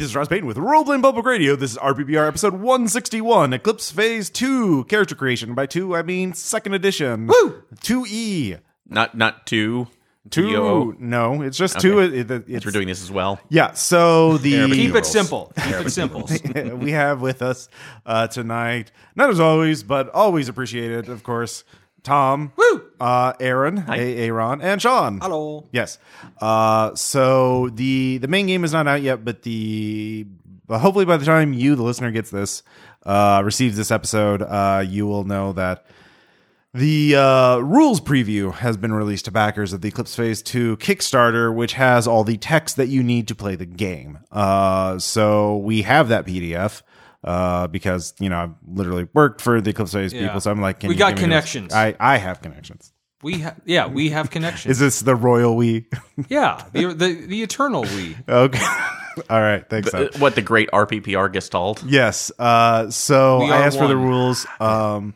this is Ross Payton with Roleplaying Public Radio. This is RPPR episode 161, Eclipse Phase 2, character creation. By 2, I mean second edition. Woo! 2E. Not not two. 2, Yo. no, it's just 2. Okay. It, it, it's, We're doing this as well. Yeah, so the. Keep it simple. Keep it simple. we have with us uh, tonight, not as always, but always appreciated, of course, Tom, Woo! uh, Aaron, hey, Aaron, and Sean. Hello. Yes. Uh, so the the main game is not out yet, but the but hopefully by the time you, the listener, gets this, uh, receives this episode, uh, you will know that the uh, rules preview has been released to backers of the Eclipse Phase 2 Kickstarter, which has all the text that you need to play the game. Uh, so we have that PDF. Uh, because you know I've literally worked for the Eclipse Phase Yeah. people, so I'm like, can We you got give me those? connections. I I have connections. We ha- yeah, we have connections. Is this the royal we? yeah, the, the the eternal we. Okay. All right. Thanks. Uh, Sam. What the great RPPR Gestalt? Yes. Uh, so We I are asked for the one. rules. Um,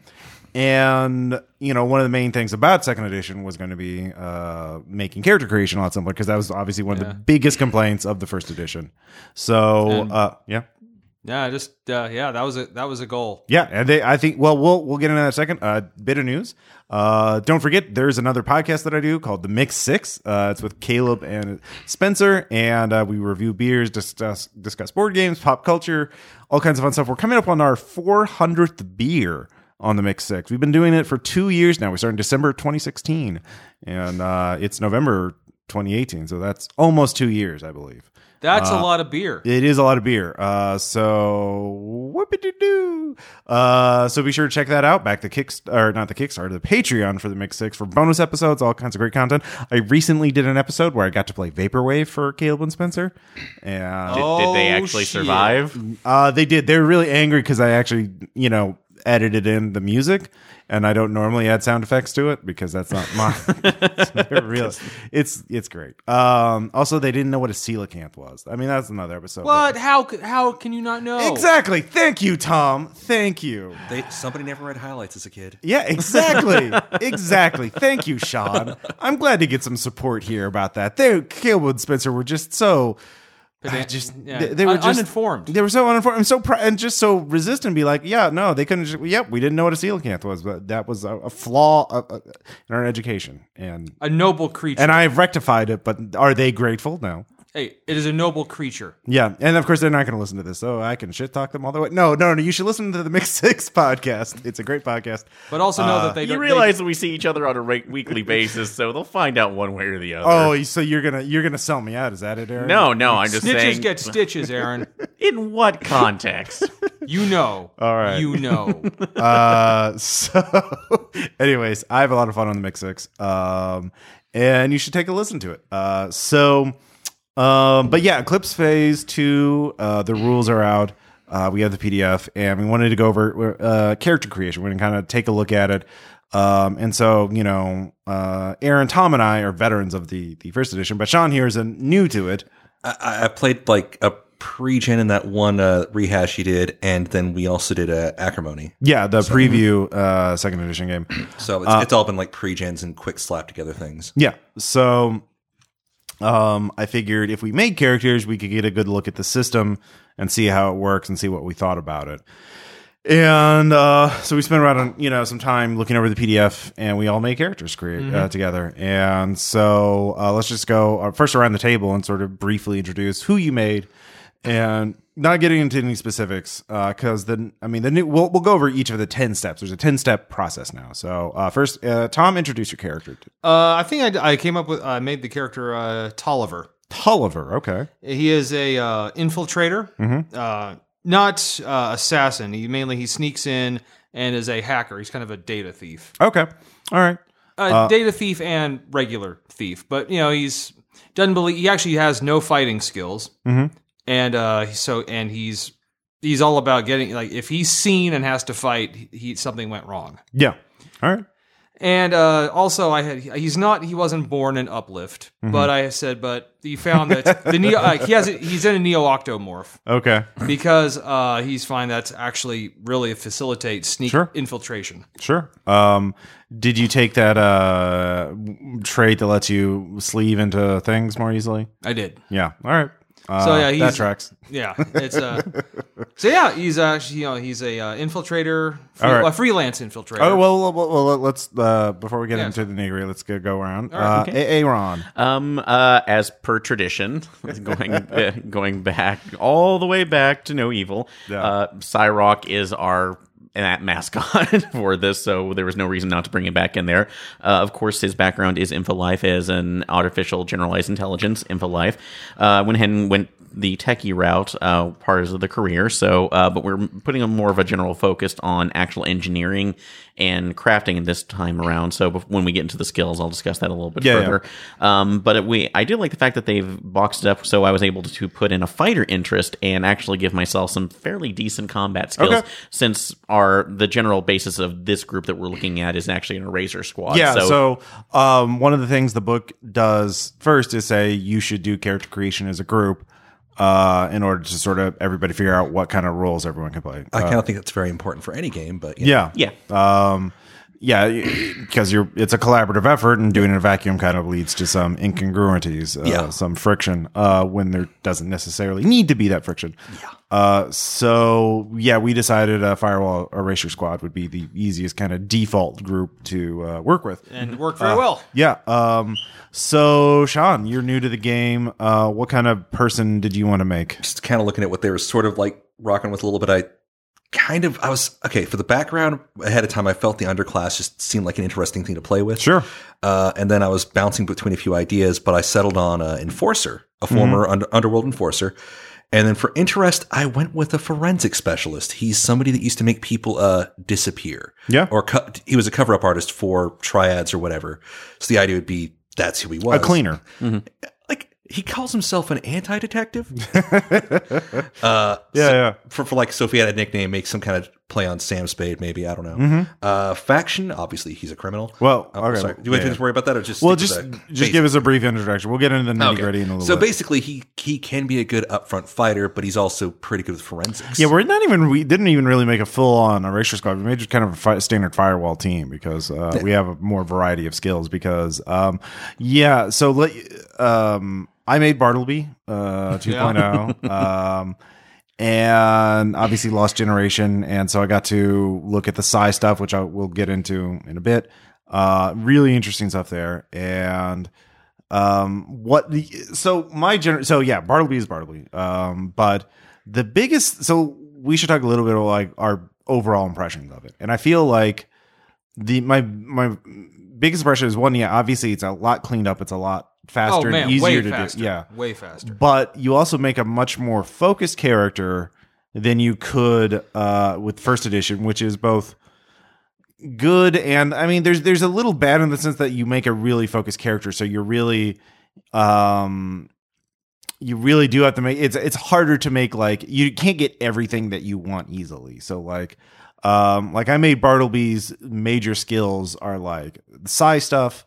and you know, one of the main things about second edition was going to be uh, making character creation a lot simpler because that was obviously one of the biggest complaints of the first edition. So And- uh, yeah, Yeah, just uh, yeah, that was a that was a goal. yeah, and they, I think. Well, we'll we'll get into that a second. Uh, bit of news. Uh, don't forget, there's another podcast that I do called the Mix Six. Uh, it's with Caleb and Spencer, and uh, we review beers, discuss discuss board games, pop culture, all kinds of fun stuff. We're coming up on our 400th beer on the Mix Six. We've been doing it for two years now. We started in December 2016, and uh, it's November 2018, so that's almost two years, I believe. That's a lot of beer. It is a lot of beer. Uh, so whoopity doo. Uh, so be sure to check that out. Back the kicks or not the Kickstarter, the Patreon for the Mix Six for bonus episodes, all kinds of great content. I recently did an episode where I got to play Vaporwave for Caleb and Spencer, and Did, did they Oh, actually shit. survive? uh, they did. They were really angry because I actually, you know, edited in the music, and I don't normally add sound effects to it because that's not my. Real. It's it's great. Um, also, they didn't know what a coelacanth was. I mean, that's another episode. What? How how can you not know? Exactly. Thank you, Tom. Thank you. They, somebody never read highlights as a kid. Yeah, exactly. exactly. Thank you, Sean. I'm glad to get some support here about that. They, Caleb and Spencer were just so. I just yeah. they, they were Un- just uninformed. They were so uninformed and so pr- and just so resistant. Be like, yeah, no, they couldn't. Just, yep, we didn't know what a coelacanth was, but that was a, a flaw uh, uh, in our education, and A noble creature. and I've rectified it. But are they grateful? No. Hey, it is a noble creature. Yeah, and of course they're not going to listen to this, so I can shit talk them all the way. No, no, no. You should listen to the Mix Six podcast. It's a great podcast. But also know that they You don't realize that we see each other on a re- weekly basis, so they'll find out one way or the other. Oh, so you're gonna you're gonna sell me out? Is that it, Aaron? no, no, I'm just they, snitches saying. get stitches, Aaron. in what context? You know. All right. You know. Uh, so, anyways, I have a lot of fun on the Mix Six, um, and you should take a listen to it. Uh, so, um, but yeah, Eclipse Phase Two, uh, the rules are out. Uh, we have the PDF, and we wanted to go over uh, character creation. We're gonna kind of take a look at it. Um, and so, you know, uh, Aaron, Tom, and I are veterans of the the first edition, but Sean here is a new to it. I- I, played like a pre-gen in that one uh, rehash you did, and then we also did a acrimony. Yeah, the preview uh, second edition game. So it's, it's all been like pre-gens and quick slap together things. Yeah. So um I figured if we made characters, we could get a good look at the system and see how it works and see what we thought about it. And uh so we spent around you know some time looking over the PDF and we all made characters create uh, together. And so uh let's just go uh, first around the table and sort of briefly introduce who you made and not getting into any specifics because then I mean the new we'll, we'll go over each of the 10 steps. There's a 10 step process now. So uh first uh Tom introduce your character. Uh, I think I, I came up with. I made the character uh, Tolliver. Tolliver, okay. He is a uh, infiltrator, uh, not uh, assassin. He mainly he sneaks in and is a hacker. He's kind of a data thief, Okay. All right. uh, data thief and regular thief. But you know he's doesn't believe he actually has no fighting skills, and uh, so and he's he's all about getting like if he's seen and has to fight, he something went wrong. Yeah. All right. And uh, also, I had he's not he wasn't born in Uplift, but I said, but he found that the neo uh, he has a, he's in a neo octomorph Okay. because uh, he's find that's actually really facilitates sneak Sure. infiltration. Sure. Um, did you take that uh trait that lets you sleeve into things more easily? I did. Yeah. All right. Uh, So, yeah, that he's- tracks. Yeah, it's uh. so yeah, he's actually you know he's a uh, infiltrator, free, All right. a freelance infiltrator. Oh well, well, well, well, let's uh, before we get Yeah. into the nitty let's go, go around. All right, uh, Aaron. Um, uh, as per tradition, going uh, going back all the way back to No Evil, Yeah. uh, Cyrock is our that mascot for this, so there was no reason not to bring him back in there. Uh, of course, his background is InfoLife as an artificial generalized intelligence. InfoLife uh, went ahead and went the techie route uh, part of the career. So, uh, but we're putting a more of a general focus on actual engineering and crafting this time around. So, when we get into the skills, I'll discuss that a little bit Yeah, yeah. further. Um, but it, we, I do like the fact that they've boxed it up so I was able to, to put in a fighter interest and actually give myself some fairly decent combat skills. Okay. Since our the general basis of this group that we're looking at is actually an eraser squad. Yeah. So, So, um, one of the things the book does first is say you should do character creation as a group, uh, in order to sort of everybody figure out what kind of roles everyone can play. I Uh, kind of think that's very important for any game, but you know. yeah. yeah. Um, yeah, because you're it's a collaborative effort, and doing it in a vacuum kind of leads to some incongruities, uh, Yeah. some friction, uh, when there doesn't necessarily need to be that friction. Yeah. Uh, so yeah, we decided uh, Firewall Erasure Squad would be the easiest kind of default group to uh, work with. and worked very well. Yeah. Um, so Sean, you're new to the game. Uh, what kind of person did you want to make? just kind of looking at what they were sort of like rocking with a little bit. I kind of I was okay for the background ahead of time. I felt the underclass just seemed like an interesting thing to play with. Sure. Uh, and then I was bouncing between a few ideas, but I settled on an enforcer, a former under, underworld enforcer. And then for interest, I went with a forensic specialist. He's somebody that used to make people uh, disappear. Yeah. Or co- he was a cover up artist for triads or whatever. So the idea would be that's who he was. A cleaner. Like he calls himself an anti detective. uh, Yeah, yeah. for, for like so if he had a nickname, makes some kind of play on Sam Spade, maybe I don't know. Mm-hmm. Uh, faction, obviously he's a criminal. Well, Oh, okay. sorry. Do you Yeah, want to worry about that or just Well, just just basic? give us a brief introduction. We'll get into the nitty Okay. gritty in a little So bit. basically, he he can be a good upfront fighter, but he's also pretty good with forensics. Yeah, we're not even. We didn't even really make a full on erasure squad. We made just kind of a fi- standard firewall team because uh, we have a more variety of skills. Because um, yeah, so let um, I made Bartleby uh, 2.0. um, and obviously Lost Generation, and so I got to look at the Psy stuff, which I will get into in a bit. Uh, really interesting stuff there, and um, what the so my gener so yeah, Bartleby is Bartleby. Um, but the biggest so we should talk a little bit about like our overall impressions of it, and I feel like the my my biggest impression is one. Yeah, obviously it's a lot cleaned up. It's a lot faster Oh man, and easier to faster. do. Yeah, way faster. but you also make a much more focused character than you could uh, with first edition, which is both good and I mean there's there's a little bad in the sense that you make a really focused character, so you're really um you really do have to make it's it's harder to make like you can't get everything that you want easily. So like um like I made Bartleby's major skills are like psi stuff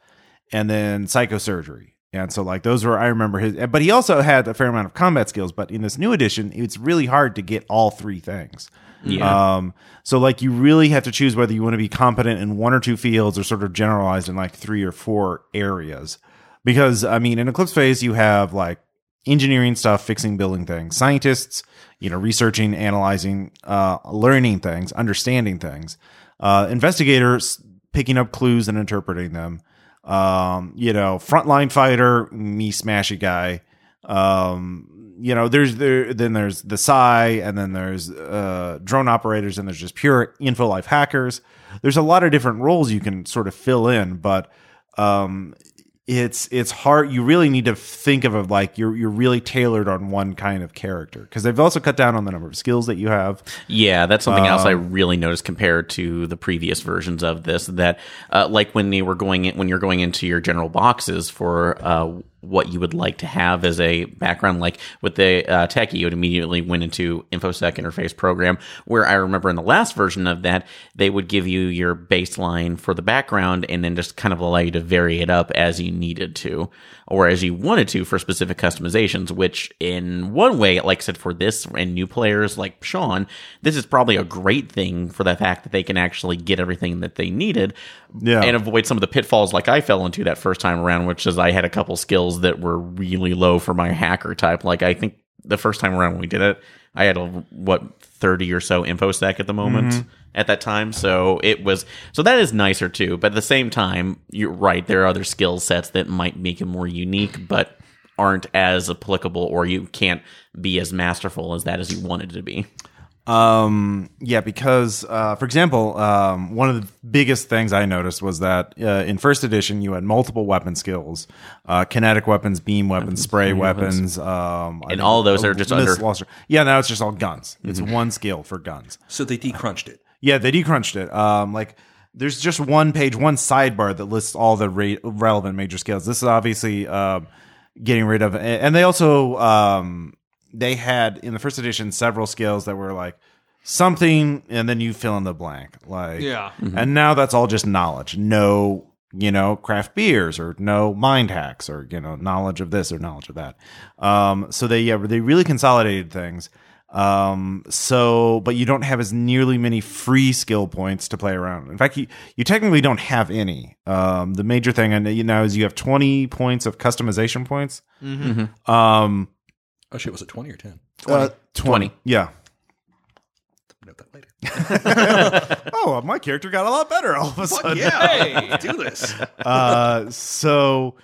and then psychosurgery. And so like those were I remember his but he also had a fair amount of combat skills, but in this new edition it's really hard to get all three things. Yeah. Um, so like you really have to choose whether you want to be competent in one or two fields or sort of generalized in like three or four areas. Because I mean, in Eclipse Phase, you have like engineering stuff, fixing, building things, scientists, you know, researching, analyzing, uh, learning things, understanding things, uh, investigators picking up clues and interpreting them. Um, you know, frontline fighter, me smashy guy. Um, you know, there's there then there's the Psi, and then there's uh, drone operators, and there's just pure info life hackers. There's a lot of different roles you can sort of fill in, but um, it's it's hard. You really need to think of it like you're you're really tailored on one kind of character because they've also cut down on the number of skills that you have. Yeah, that's something else I Um, really noticed compared to the previous versions of this. That, uh, like when they were going in, when you're going into your general boxes for uh, what you would like to have as a background, like with the uh, techie, would immediately went into infosec interface program. Where I remember in the last version of that, they would give you your baseline for the background and then just kind of allow you to vary it up as you needed to or as you wanted to for specific customizations. Which, in one way, like I said, for this and new players like Sean, this is probably a great thing for the fact that they can actually get everything that they needed Yeah. and avoid some of the pitfalls like I fell into that first time around, which is I had a couple skills that were really low for my hacker type. Like I think the first time around when we did it, I had a what thirty or so infosec at the moment mm-hmm. At that time, so it was so that is nicer too. But at the same time, you're right. There are other skill sets that might make it more unique, but aren't as applicable, or you can't be as masterful as that as you wanted to be. Um, yeah, because uh, for example, um, one of the biggest things I noticed was that uh, in first edition you had multiple weapon skills, uh, kinetic weapons, beam weapons, spray weapons, um, And think all those are just missile under- launcher. Yeah, now it's just all guns. It's one skill for guns. So they decrunched it. Yeah, they decrunched it. Um, like there's just one page, one sidebar that lists all the re- relevant major scales. This is obviously um, getting rid of, and they also um, they had in the first edition several scales that were like something, and then you fill in the blank. Like Yeah. and now that's all just knowledge. No, you know, craft beers or no mind hacks or you know knowledge of this or knowledge of that. Um, so they yeah they really consolidated things. Um, so but you don't have as nearly many free skill points to play around. In fact, you you technically don't have any. Um, the major thing and you know is you have twenty points of customization points. Um, Oh shit, was it twenty or ten? uh, 20. Yeah. Note that later. Oh, my character got a lot better all of a sudden. Yeah, Hey. do this. uh, so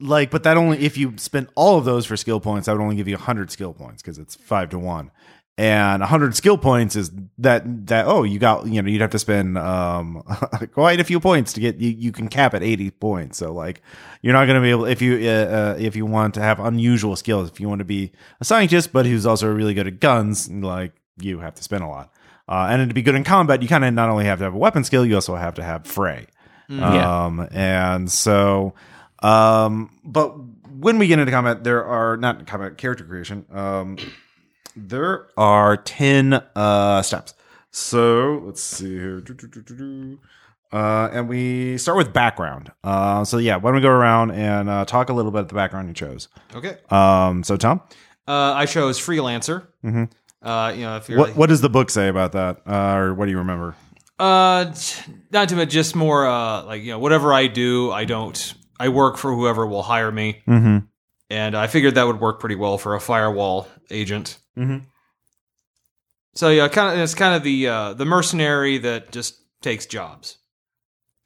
like, but that only if you spent all of those for skill points, that would only give you hundred skill points because it's five to one. And hundred skill points is that that oh you got you know you'd have to spend um quite a few points to get you you can cap at eighty points so like you're not going to be able if you uh, uh, if you want to have unusual skills if you want to be a scientist but who's also really good at guns like you have to spend a lot uh, and to be good in combat you kind of not only have to have a weapon skill you also have to have fray Yeah. um, and so, um, but when we get into combat, there are not combat character creation. Um, there are 10 uh, steps. So let's see here. Uh, and we start with background. Uh, so yeah, why don't we go around and uh, talk a little bit about the background you chose? Okay. Um, so Tom, Uh, I chose freelancer. Mm-hmm. Uh, you know, if you're what like, what does the book say about that, uh, or what do you remember? uh, not too much, just more uh, like you know, whatever I do, I don't. I work for whoever will hire me, Mm-hmm. and I figured that would work pretty well for a firewall agent. Mhm. So yeah, kind of it's kind of the uh, the mercenary that just takes jobs.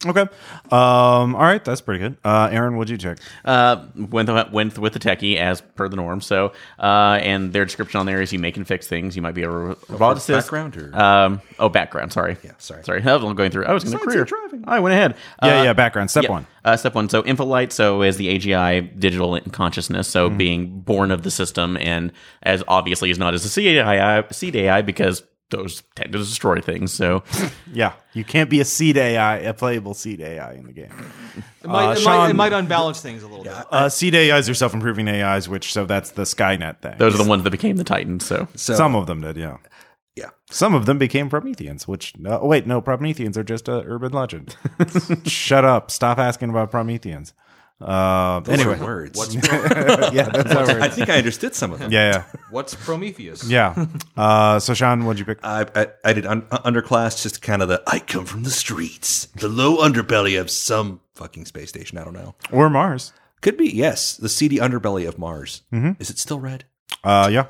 Okay. Um, all right, that's pretty good. Uh, Aaron, what'd you check? Uh, went went with the techie as per the norm. So, uh, and their description on there is you make and fix things. You might be a ro- roboticist. background or- um, oh, background. Sorry. Yeah, sorry. Sorry. I was going through. I was in a Besides career. driving. I went ahead. Yeah, Uh, yeah, background. Step yeah. one. Uh, step one. So, InfoLife. So, is the AGI digital consciousness. So, Mm-hmm. being born of the system, and as obviously is not as a seed AI, seed AI because those tend to destroy things. So, Yeah, you can't be a seed AI, a playable seed AI in the game. It might, Uh, it, might, it might unbalance things a little bit. Uh, seed AIs are self-improving AIs, which so that's the Skynet thing. those are the ones that became the Titans. So, So Some of them did, yeah. yeah. Some of them became Prometheans, which no, wait, no, Prometheans are just a urban legend. Shut up! Stop asking about Prometheans. Uh, Those anyway, are words. yeah, that's how I think I understood some of them. yeah, What's Prometheus? yeah, yeah. Uh, so Sean, what'd you pick? I, I, I did un- uh, underclass, just kind of the I come from the streets, the low underbelly of some fucking space station. I don't know. Or Mars? Could be yes, the seedy underbelly of Mars. Is it still red? Uh, yeah,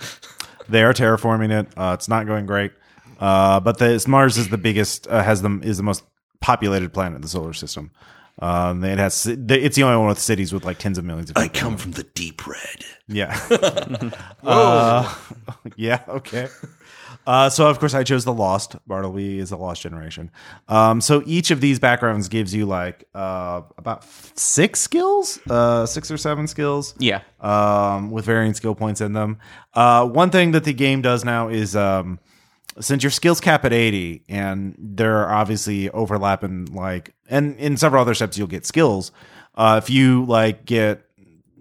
they are terraforming it. Uh, it's not going great. Uh, but the Mars is the biggest, uh, has them is the most populated planet in the solar system. Um, it has it's the only one with cities with like tens of millions of People. I come from the deep red. Yeah. uh, yeah. Okay. Uh, so of course I chose the Lost. Bartleby is the Lost generation. Um, so each of these backgrounds gives you like uh, about six skills, uh, six or seven skills yeah. um, with varying skill points in them. Uh, one thing that the game does now is um, since your skills cap at 80 and there are obviously overlapping like and in several other steps you'll get skills. Uh, if you like get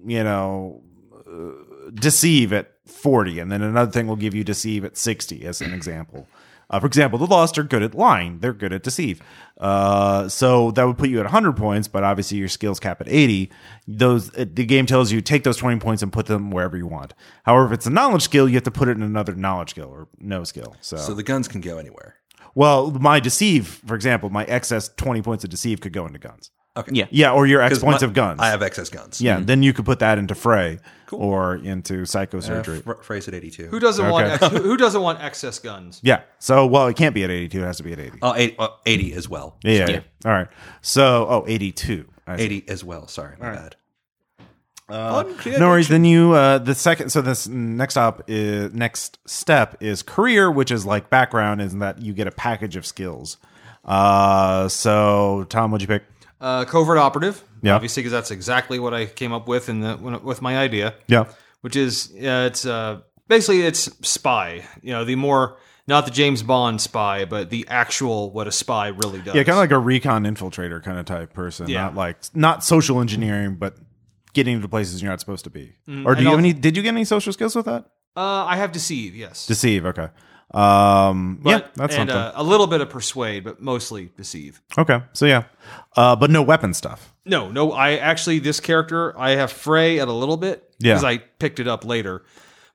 you know uh, deceive at 40 and then another thing will give you deceive at 60 as an example uh, for example the lost are good at lying. They're good at deceive. Uh, so that would put you at 100 points but obviously your skills cap at 80 those the game tells you take those 20 points and put them wherever you want. However if it's a knowledge skill you have to put it in another knowledge skill or no skill so, So the guns can go anywhere. well my deceive for example my excess 20 points of deceive could go into guns Okay. Yeah. Yeah, or your X 'Cause points my- of guns. I have excess guns. yeah, then you could put that into fray Cool. or into Uh, psychosurgery. Fr- phrase at 82. Who doesn't want ex- who, who doesn't want excess guns? yeah. So, well, it can't be at 82. It has to be at 80. Oh, 80, uh, 80 as well. yeah, yeah, yeah. yeah. All right. So, oh, 82. I see. 80 as well. Sorry, my bad. No worries. Then you, uh, the second, so this next up is, next step is career, which is like background, is that you get a package of skills. Uh, so Tom, what'd you pick? Uh, covert operative. Yeah. Obviously, because that's exactly what I came up with in the when, with my idea. Yeah. which is uh, it's uh, basically it's spy. You know, the more not the James Bond spy, but the actual what a spy really does. Yeah, kind of like a recon infiltrator kind of type person. Yeah. Not like, not social engineering, but getting into places you're not supposed to be. or do you have any, did you get any social skills with that? uh, I have deceive, yes, Deceive. Okay. Um, but, yeah, that's and something. uh, a little bit of persuade, but mostly deceive. okay. So yeah. Uh, but no weapon stuff. No, no, I actually this character I have fray at a little bit Yeah. because I picked it up later.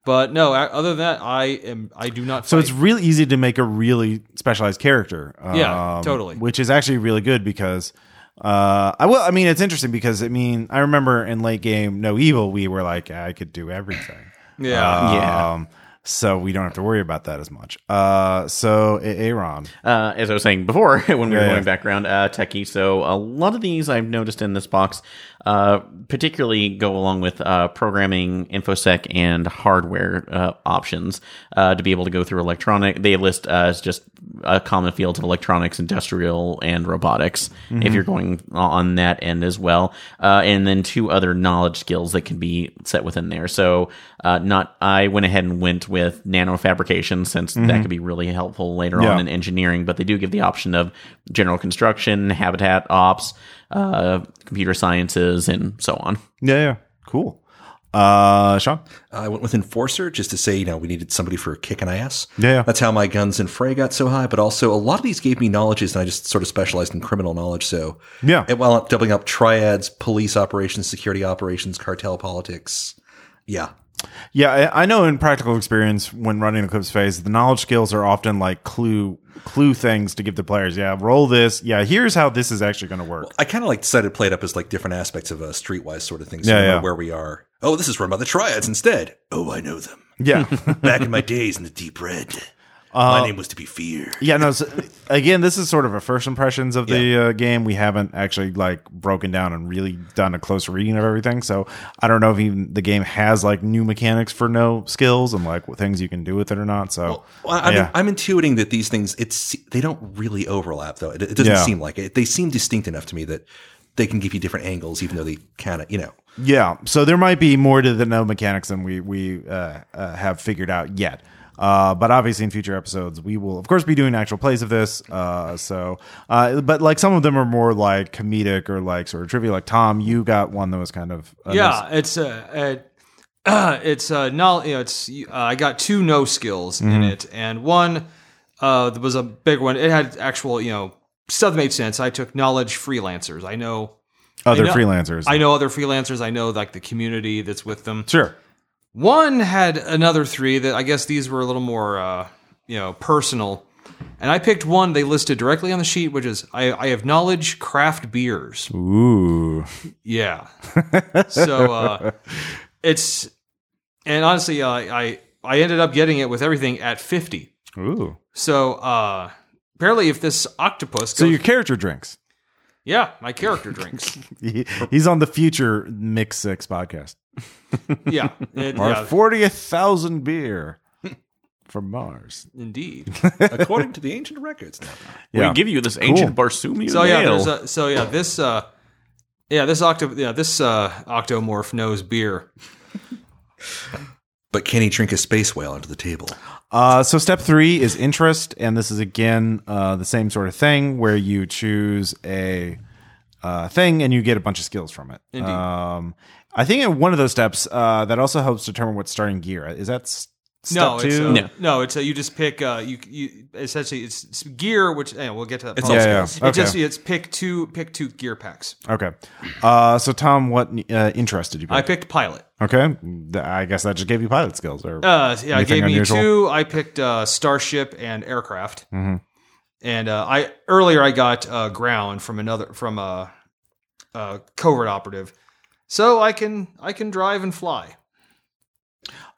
But no, other than that, I am I do not. So fight. it's really easy to make a really specialized character. Yeah, um, totally. Which is actually really good because uh, I will. I mean, it's interesting because I mean, I remember in late game No Evil, we were like, I could do everything. yeah. Yeah. So we don't have to worry about that as much. Uh, so Aaron, Uh, as I was saying before, when we were Yeah, going yeah. background, uh, techie. So a lot of these I've noticed in this box, uh, particularly go along with uh, programming, infosec, and hardware uh, options uh, to be able to go through electronic. They list uh, as just a common fields of electronics, industrial, and robotics. If you're going on that end as well, uh, and then two other knowledge skills that can be set within there. So uh, not I went ahead and went with nano fabrication since that could be really helpful later Yeah. on in engineering, but they do give the option of general construction, habitat ops, uh, computer sciences, and so on. yeah, yeah, cool. Uh, Sean, I went with Enforcer just to say, you know, we needed somebody for kicking ass. Yeah, yeah. That's how my guns and fray got so high. But also, a lot of these gave me knowledges, and I just sort of specialized in criminal knowledge. So, Yeah. it wound up doubling up triads, police operations, security operations, cartel politics. Yeah. Yeah, I, I know in practical experience when running Eclipse phase, the knowledge skills are often like clue clue things to give the players. Yeah, roll this. Yeah, here's how this is actually going to work. I kind of like decided to play it up as like different aspects of a streetwise sort of thing. So Yeah, yeah. where we are. Oh, this is run by the triads instead. Oh, I know them. Yeah, Back in my days in the deep red, my name was to be feared. yeah. No, so, again, this is sort of a first impressions of the uh, game. We haven't actually like broken down and really done a close reading of everything. So I don't know if even the game has like new mechanics for no skills and like what things you can do with it or not. So Well, I'm, yeah, I'm intuiting that these things it's they don't really overlap though. It, it doesn't Yeah. seem like it. They seem distinct enough to me that they can give you different angles, even though they kind of you know. Yeah, so there might be more to the no mechanics than we we uh, uh, have figured out yet. Uh, but obviously, in future episodes, we will, of course, be doing actual plays of this. Uh, so, uh, but like some of them are more like comedic or like sort of trivia. Like Tom, you got one that was kind of uh, Yeah, it's a, uh, it's uh, no, you know, it's uh, I got two no skills in it, and one uh was a big one. It had actual, you know, stuff that made sense. I took knowledge freelancers. I know, other I know- freelancers. I know other freelancers. I know like the community that's with them. sure. One had another three that I guess these were a little more, uh, you know, personal. And I picked one they listed directly on the sheet, which is I, I have knowledge craft beers. Ooh, Yeah. so uh, it's and honestly, uh, I I ended up getting it with everything at fifty. ooh. So uh, apparently, if this octopus, So your character drinks. yeah, my character drinks. He, he's on the future Mix Six podcast. Yeah, it- Our yeah, fortieth thousand beer from Mars. indeed. According to the ancient records, now. Yeah. We give you this ancient Barsoomian So yeah, ale. a, so yeah, this uh, yeah, this octo, yeah, this uh, octomorph knows beer. But can he drink a space whale under the table? Uh, so step three is interest, and this is again uh, the same sort of thing where you choose a uh, thing and you get a bunch of skills from it. Indeed. Um, I think in one of those steps uh, that also helps determine what starting gear is. That s- step no, it's two? uh, No. no, it's uh, you just pick uh, you you essentially it's, it's gear, which yeah, we'll get to that. It's probably. all Yeah, yeah. skills. It just Okay. it's pick two pick two gear packs. Okay. Uh, so Tom, what uh, interest did you pick? I picked pilot. okay. I guess that just gave you pilot skills. Or Uh, yeah, it Anything gave me two. I picked uh, starship and aircraft. Mhm. And uh, I earlier I got uh, ground from another from uh uh, covert operative. So I can I can drive and fly.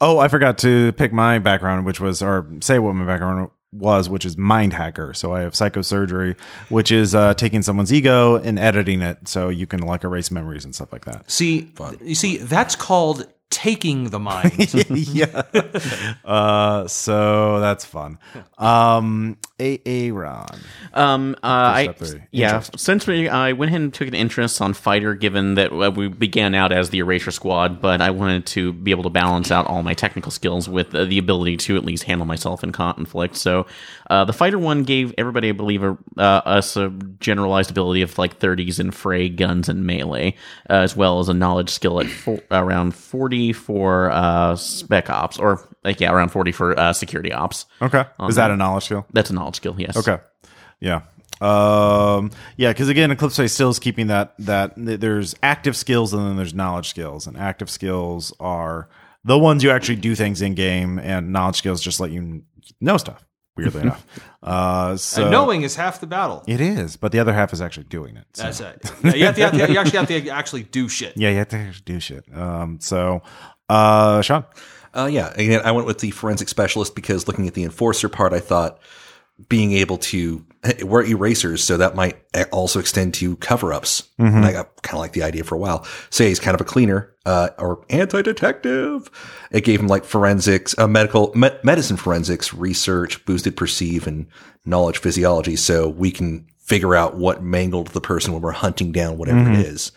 Oh, I forgot to pick my background, which was, or say what my background was, which is mind hacker. So I have psychosurgery, which is uh, taking someone's ego and editing it so you can like erase memories and stuff like that. See, you see, that's called taking the mind. yeah. uh, so that's fun. Um, a Aaron. Um, uh, I, yeah, since we, I went ahead and took an interest on fighter, given that uh, we began out as the Erasure Squad, but I wanted to be able to balance out all my technical skills with uh, the ability to at least handle myself in conflict. So, uh, the fighter one gave everybody, I believe, a, uh, us a generalized ability of like 30s in fray, guns, and melee, uh, as well as a knowledge skill at four, around 40 for uh, spec ops, or like yeah, around 40 for uh, security ops. Okay. Is that a knowledge skill? That's a knowledge skill, yes. Okay. Yeah. Um, yeah, because again, Eclipse still is keeping that that there's active skills and then there's knowledge skills, and active skills are the ones you actually do things in game, and knowledge skills just let you know stuff. Weirdly enough, uh, so And knowing is half the battle. it is, but the other half is actually doing it. So. That's it. Yeah, you, have to, you, have to- you actually have to actually do shit. yeah, you have to actually do shit. Um, so, uh, Sean, Uh, yeah, again, I went with the forensic specialist because looking at the enforcer part, I thought being able to we're erasers, so that might also extend to cover ups. And I got kind of like the idea for a while. Say he's kind of a cleaner uh, or anti detective. It gave him like forensics, uh, medical me- medicine forensics, research, boosted perceive, and knowledge physiology, so we can figure out what mangled the person when we're hunting down whatever it is.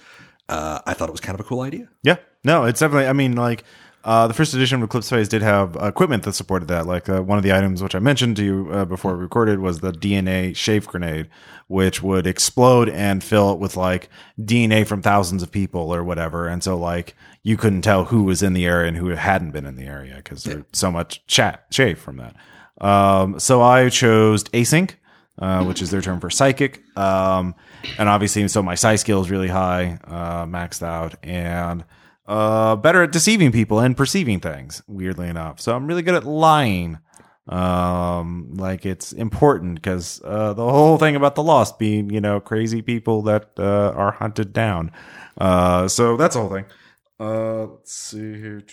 Uh, I thought it was kind of a cool idea. Yeah, no, it's definitely. I mean, like uh, the first edition of Eclipse Phase did have equipment that supported that. Like uh, one of the items which I mentioned to you uh, before we recorded was the DNA shave grenade, which would explode and fill it with like DNA from thousands of people or whatever. And so like you couldn't tell who was in the area and who hadn't been in the area because there's so much chat shave from that. Um, so I chose async. Uh, which is their term for psychic. Um, and obviously, so my psi skill is really high, uh, maxed out, and uh, better at deceiving people and perceiving things. Weirdly enough, so I'm really good at lying. Um, like it's important because uh, the whole thing about the lost being, you know, crazy people that uh, are hunted down. Uh, so that's the whole thing. Uh, let's see here.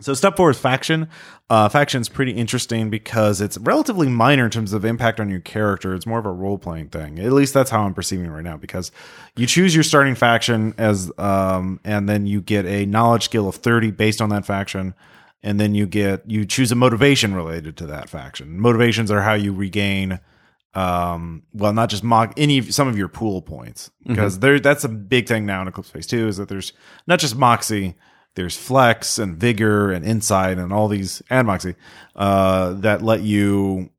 So step four is faction. Uh, faction's pretty interesting because it's relatively minor in terms of impact on your character. It's more of a role playing thing. At least that's how I'm perceiving it right now. Because you choose your starting faction as, um, and then you get a knowledge skill of 30 based on that faction, and then you get you choose a motivation related to that faction. Motivations are how you regain um well not just mock any some of your pool points because there that's a big thing now in eclipse phase 2 is that there's not just moxie there's flex and vigor and insight and all these and moxie uh that let you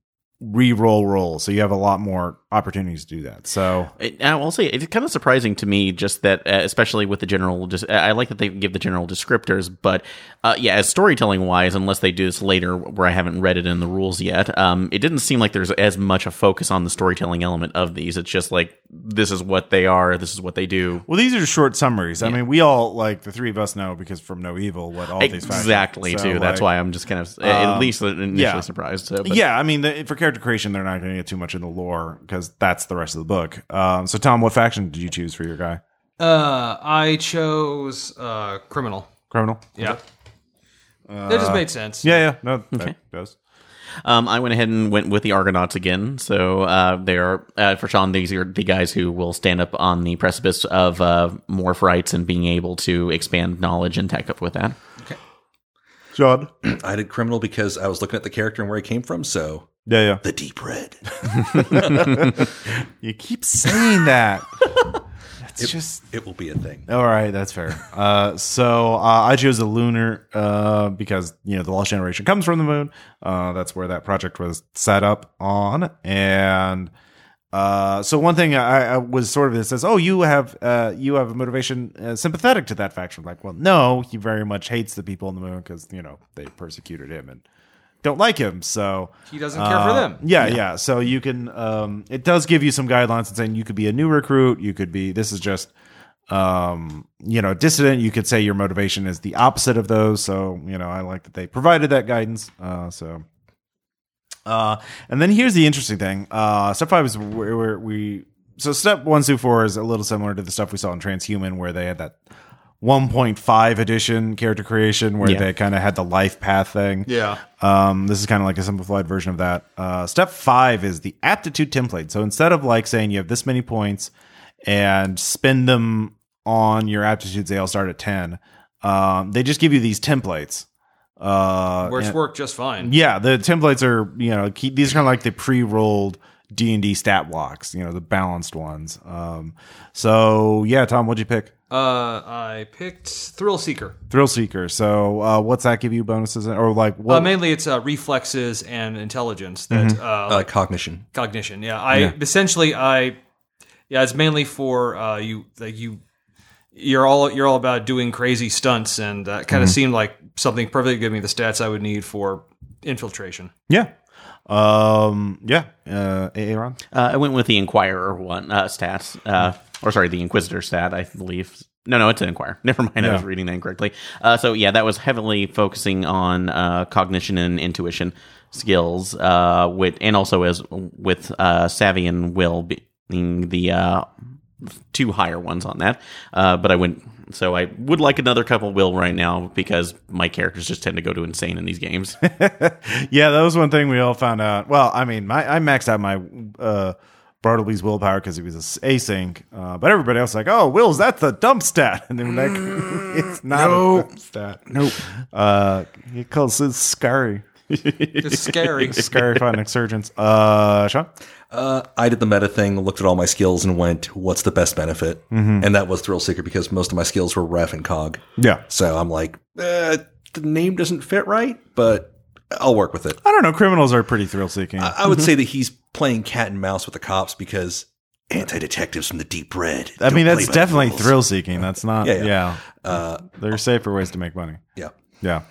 re-roll rolls. So you have a lot more opportunities to do that so I will say it's kind of surprising to me, just that, uh, especially with the general. Just I like that they give the general descriptors, but uh, yeah, as storytelling wise, unless they do this later, where I haven't read it in the rules yet, um, it didn't seem like there's as much a focus on the storytelling element of these. It's just like this is what they are, this is what they do. well these are short summaries i mean we all like the three of us know because from no evil what all these factions Exactly, so, too. That's why I'm just kind of at um, least initially yeah. surprised. So, but- yeah, I mean, the, for character creation, they're not going to get too much in the lore because that's the rest of the book. Um, so, Tom, what faction did you choose for your guy? Uh, I chose uh, criminal. Criminal. Yeah, that just made sense. Yeah, yeah, no, that does. Um, I went ahead and went with the Argonauts again. So uh, they are uh, for Sean. These are the guys who will stand up on the precipice of uh, morph rights and being able to expand knowledge and tech up with that. John. I did criminal because I was looking at the character and where he came from. So Yeah, yeah. the deep red. You keep saying that. It's just It will be a thing. all right. That's fair. Uh, so uh, I chose the lunar uh, because you know the lost generation comes from the moon. Uh, that's where that project was set up on, and uh, so one thing I, I was sort of it says, oh, you have uh, you have a motivation uh, sympathetic to that faction. Like, well, no, he very much hates the people on the moon because you know they persecuted him and don't like him. So He doesn't care for them. yeah, yeah. So you can. Um, it does give you some guidelines and saying you could be a new recruit. You could be. This is just. Um, you know, dissident. You could say your motivation is the opposite of those. So you know, I like that they provided that guidance. Uh, so. Uh, and then here's the interesting thing. Uh, step five is where, where we so step one through four is a little similar to the stuff we saw in Transhuman, where they had that 1.5 edition character creation where Yeah. they kind of had the life path thing. Yeah. Um, this is kind of like a simplified version of that. Uh, step five is the aptitude template. So instead of like saying you have this many points and spend them on your aptitudes, they all start at 10. Um, they just give you these templates. Uh, Which work just fine. yeah, the templates are you know key, these are kind of like the pre-rolled D and D stat blocks, you know, the balanced ones. Um, so yeah, Tom, what'd you pick? Uh, I picked Thrill Seeker. Thrill Seeker. So uh, what's that give you bonuses or like what? Uh, mainly, it's uh, reflexes and intelligence that Mm-hmm. uh, Uh, cognition. cognition. Yeah, I essentially I yeah, it's mainly for uh, you like you you're all you're all about doing crazy stunts, and that kind of seemed like something perfectly give me the stats I would need for infiltration. yeah, um, yeah. Uh, Aaron. Uh, I went with the Inquirer one uh, stats, uh, or sorry, the Inquisitor stat, I believe. No, no, it's an Inquirer. Never mind, I was reading that incorrectly. Uh, so yeah, that was heavily focusing on uh, cognition and intuition skills, uh, with and also as with uh, Savvy and Will being the uh, two higher ones on that. Uh, but I went. So I would like another couple Will right now because my characters just tend to go to insane in these games. Yeah, that was one thing we all found out. Well, I mean, my I maxed out my uh, Bartleby's willpower because he was a s- async, uh, but everybody else was like, oh, Will's that's the dump stat, and then like, it's not a dump stat. Nope. Uh, he calls it scary. It's scary. Scary fun insurgents. Uh, Sean. Uh, I did the meta thing, looked at all my skills, and went, "What's the best benefit?" And that was Thrill Seeker because most of my skills were Ref and Cog. Yeah. So I'm like, eh, the name doesn't fit right, but I'll work with it. I don't know. Criminals are pretty thrill seeking. I I would say that he's playing cat and mouse with the cops because anti-detectives from the deep red. I mean, that's play by the definitely thrill seeking. That's not. Yeah, Yeah. yeah. Uh, There are safer ways to make money. yeah. Yeah.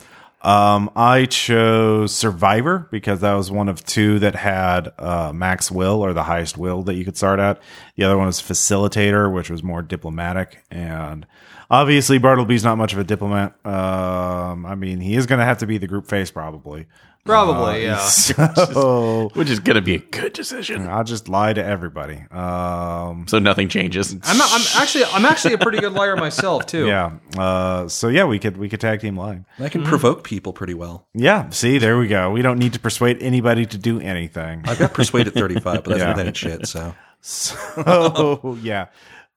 Um, I chose Survivor because that was one of two that had uh, max will or the highest will that you could start at. The other one was Facilitator, which was more diplomatic. And obviously, Bartleby's not much of a diplomat. Um, I mean, he is going to have to be the group face probably. Probably, Uh, yeah. So which is going to be a good decision. I'll just lie to everybody. Um, So nothing changes. I'm, not, I'm actually I'm actually a pretty good liar myself too. yeah. Uh, so yeah, we could we could tag team lying. I can provoke people pretty well. Yeah. See, there we go. We don't need to persuade anybody to do anything. I've got persuaded 35, but that's Yeah. within its shit. So So yeah,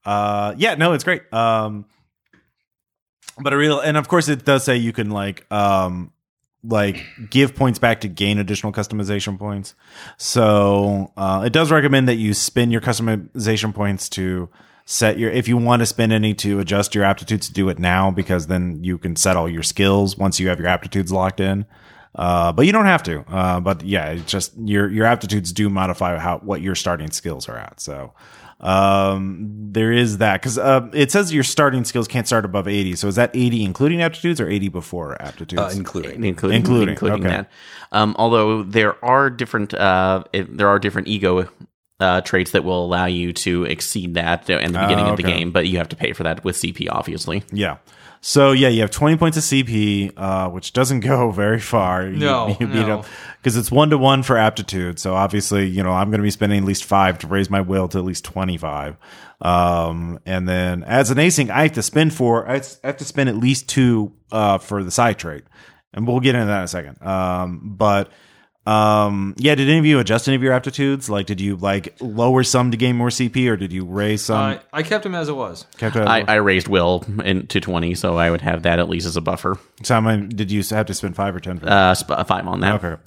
uh, yeah, no, it's great. Um, but a real, and of course, it does say you can like, um, like give points back to gain additional customization points. So uh, it does recommend that you spend your customization points to set your if you want to spend any to adjust your aptitudes to do it now because then you can set all your skills once you have your aptitudes locked in. Uh, but you don't have to. Uh, but yeah, it's just your your aptitudes do modify how what your starting skills are at. So um, there is that because uh, it says your starting skills can't start above eighty. So is that eighty including aptitudes or eighty before aptitudes? uh, including. including Including, including, okay. that. Um, although there are different uh, it, there are different ego uh, traits that will allow you to exceed that in the beginning Oh, of the game, but you have to pay for that with CP, obviously. Yeah. So yeah, you have 20 points of CP, uh, which doesn't go very far. You, No, you beat no. up because it's one to one for aptitude. So obviously, you know, I'm going to be spending at least five to raise my will to at least 25. Um, and then as an async, I have to spend four. I have to spend at least two uh, for the side trait, and we'll get into that in a second. Um, but um, yeah, did any of you adjust any of your aptitudes? Like, did you like lower some to gain more CP, or did you raise some? I, I kept him as it was. kept it- I, I raised will in, to 20, so I would have that at least as a buffer. so how many did you have to spend five or ten? For Uh, sp- five on that. Okay.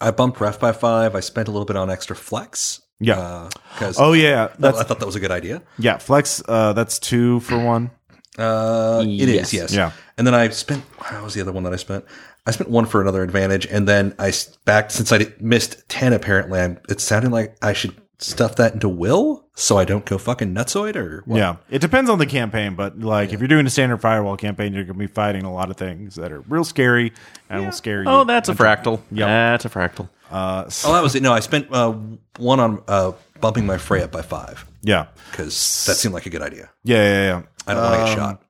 I bumped ref by five. I spent a little bit on extra flex. Yeah. Because Oh yeah, that's I thought that was a good idea. yeah. Flex. Uh, that's two for one. Uh, it is, Yes. yes. Yeah. And then I spent, how was the other one that I spent? I spent one for another advantage. And then I back, since I missed 10, apparently, I'm, it sounded like I should stuff that into will so I don't go fucking nutsoid or what? Yeah, it depends on the campaign, but like if you're doing a standard firewall campaign, you're gonna be fighting a lot of things that are real scary and will scare you. Oh, that's a fractal. Yeah, that's a fractal. uh, Oh, that was it. No, I spent uh, one on uh, bumping my fray up by five yeah, because that seemed like a good idea. yeah, yeah, yeah. I don't want to Um, get shot.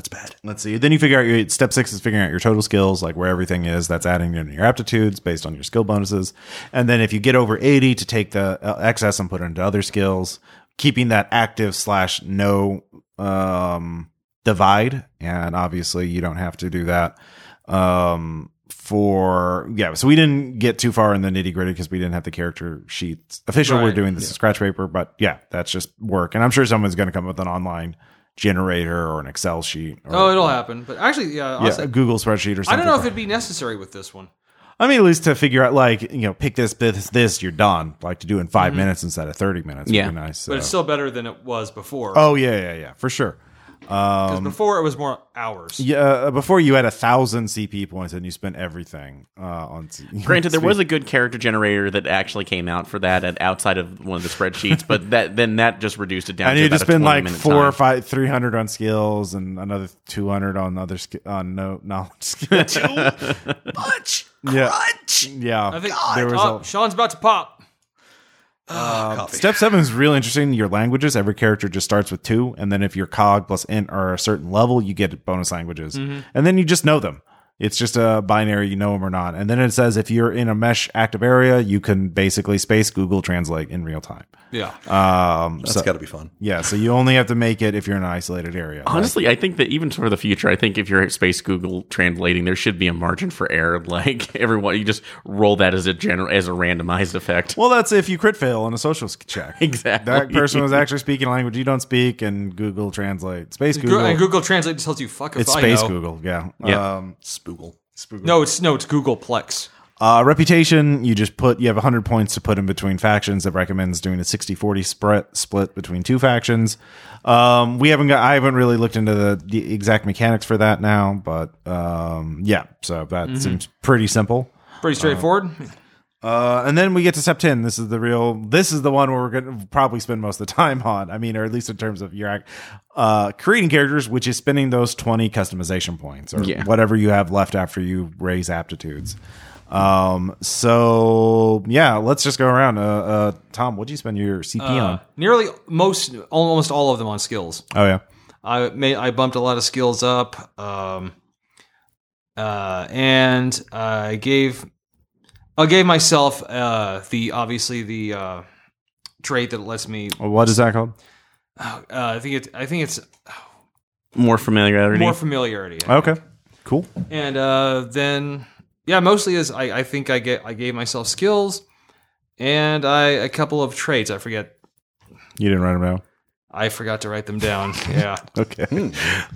That's bad. Let's see. Then you figure out your step six is figuring out your total skills, like where everything is. That's adding in your aptitudes based on your skill bonuses. And then if you get over 80 to take the uh, excess and put it into other skills, keeping that active slash no um, divide, and obviously you don't have to do that. Um, for yeah, so we didn't get too far in the nitty gritty because we didn't have the character sheets official. We're doing this in scratch paper, but yeah, that's just work, and I'm sure someone's going to come up with an online generator or an Excel sheet. Or, Oh, it'll happen. But actually, yeah, I'll yeah, say- a Google spreadsheet or something. I don't know if it'd be necessary with this one. I mean, at least to figure out, like, you know, pick this, this, this, you're done. Like to do in 5 mm-hmm. minutes instead of 30 minutes Yeah. would be nice. But it's still better than it was before. oh, yeah, yeah, yeah, for sure. 'Cause before it was more hours. Yeah, uh, before you had a thousand CP points and you spent everything uh, on. C- Granted, there was a good character generator that actually came out for that at outside of one of the spreadsheets, but that then that just reduced it down. and to you just spend like minute four or five, three hundred on skills and another two hundred on other sk- on no knowledge skills. Much Yeah. crunch. yeah, I think there was oh, a- Sean's about to pop. Ah, coffee. Step seven is really interesting. Your languages, every character just starts with two, and then if your cog plus int are a certain level, you get bonus languages, Mm-hmm. and then you just know them. It's just a binary, you know them or not. And then it says if you're in a mesh active area, you can basically space Google Translate in real time. Yeah. Um, That's so, got to be fun. yeah, so you only have to make it if you're in an isolated area. Honestly, I think that even for the future, I think if you're at Space Google translating, there should be a margin for error. Like everyone, you just roll that as a general as a randomized effect. Well, that's if you crit fail on a social check. Exactly. That person was actually speaking a language you don't speak, and Google Translate. Space Google. and Google Translate just tells you fuck if it's I Space know. Google, yeah. Yeah. Um, Spoogle. No, it's no, it's Google Plex. Uh, reputation, you just put, you have 100 points to put in between factions. It recommends doing a 60 40 split, split between two factions. Um, we haven't got, I haven't really looked into the, the exact mechanics for that now, but um, yeah, so that seems pretty simple. Pretty straightforward. Uh, and then we get to step 10. This is the real, this is the one where we're going to probably spend most of the time on. I mean, or at least in terms of your act, uh, creating characters, which is spending those 20 customization points or Yeah. whatever you have left after you raise aptitudes. Um, so yeah, let's just go around. Uh, uh, Tom, what'd you spend your CP Uh, on? nearly most, almost all of them on skills. Oh yeah. I made, I bumped a lot of skills up. Um, uh, and I gave, I gave myself uh the obviously the uh trait that lets me. What is that called? Uh, I think it's I think it's More familiarity. more familiarity. Okay. Cool. and uh, then yeah, mostly is I, I think I get I gave myself skills and I a couple of traits. I forget You didn't write them down. I forgot to write them down. Yeah, Okay.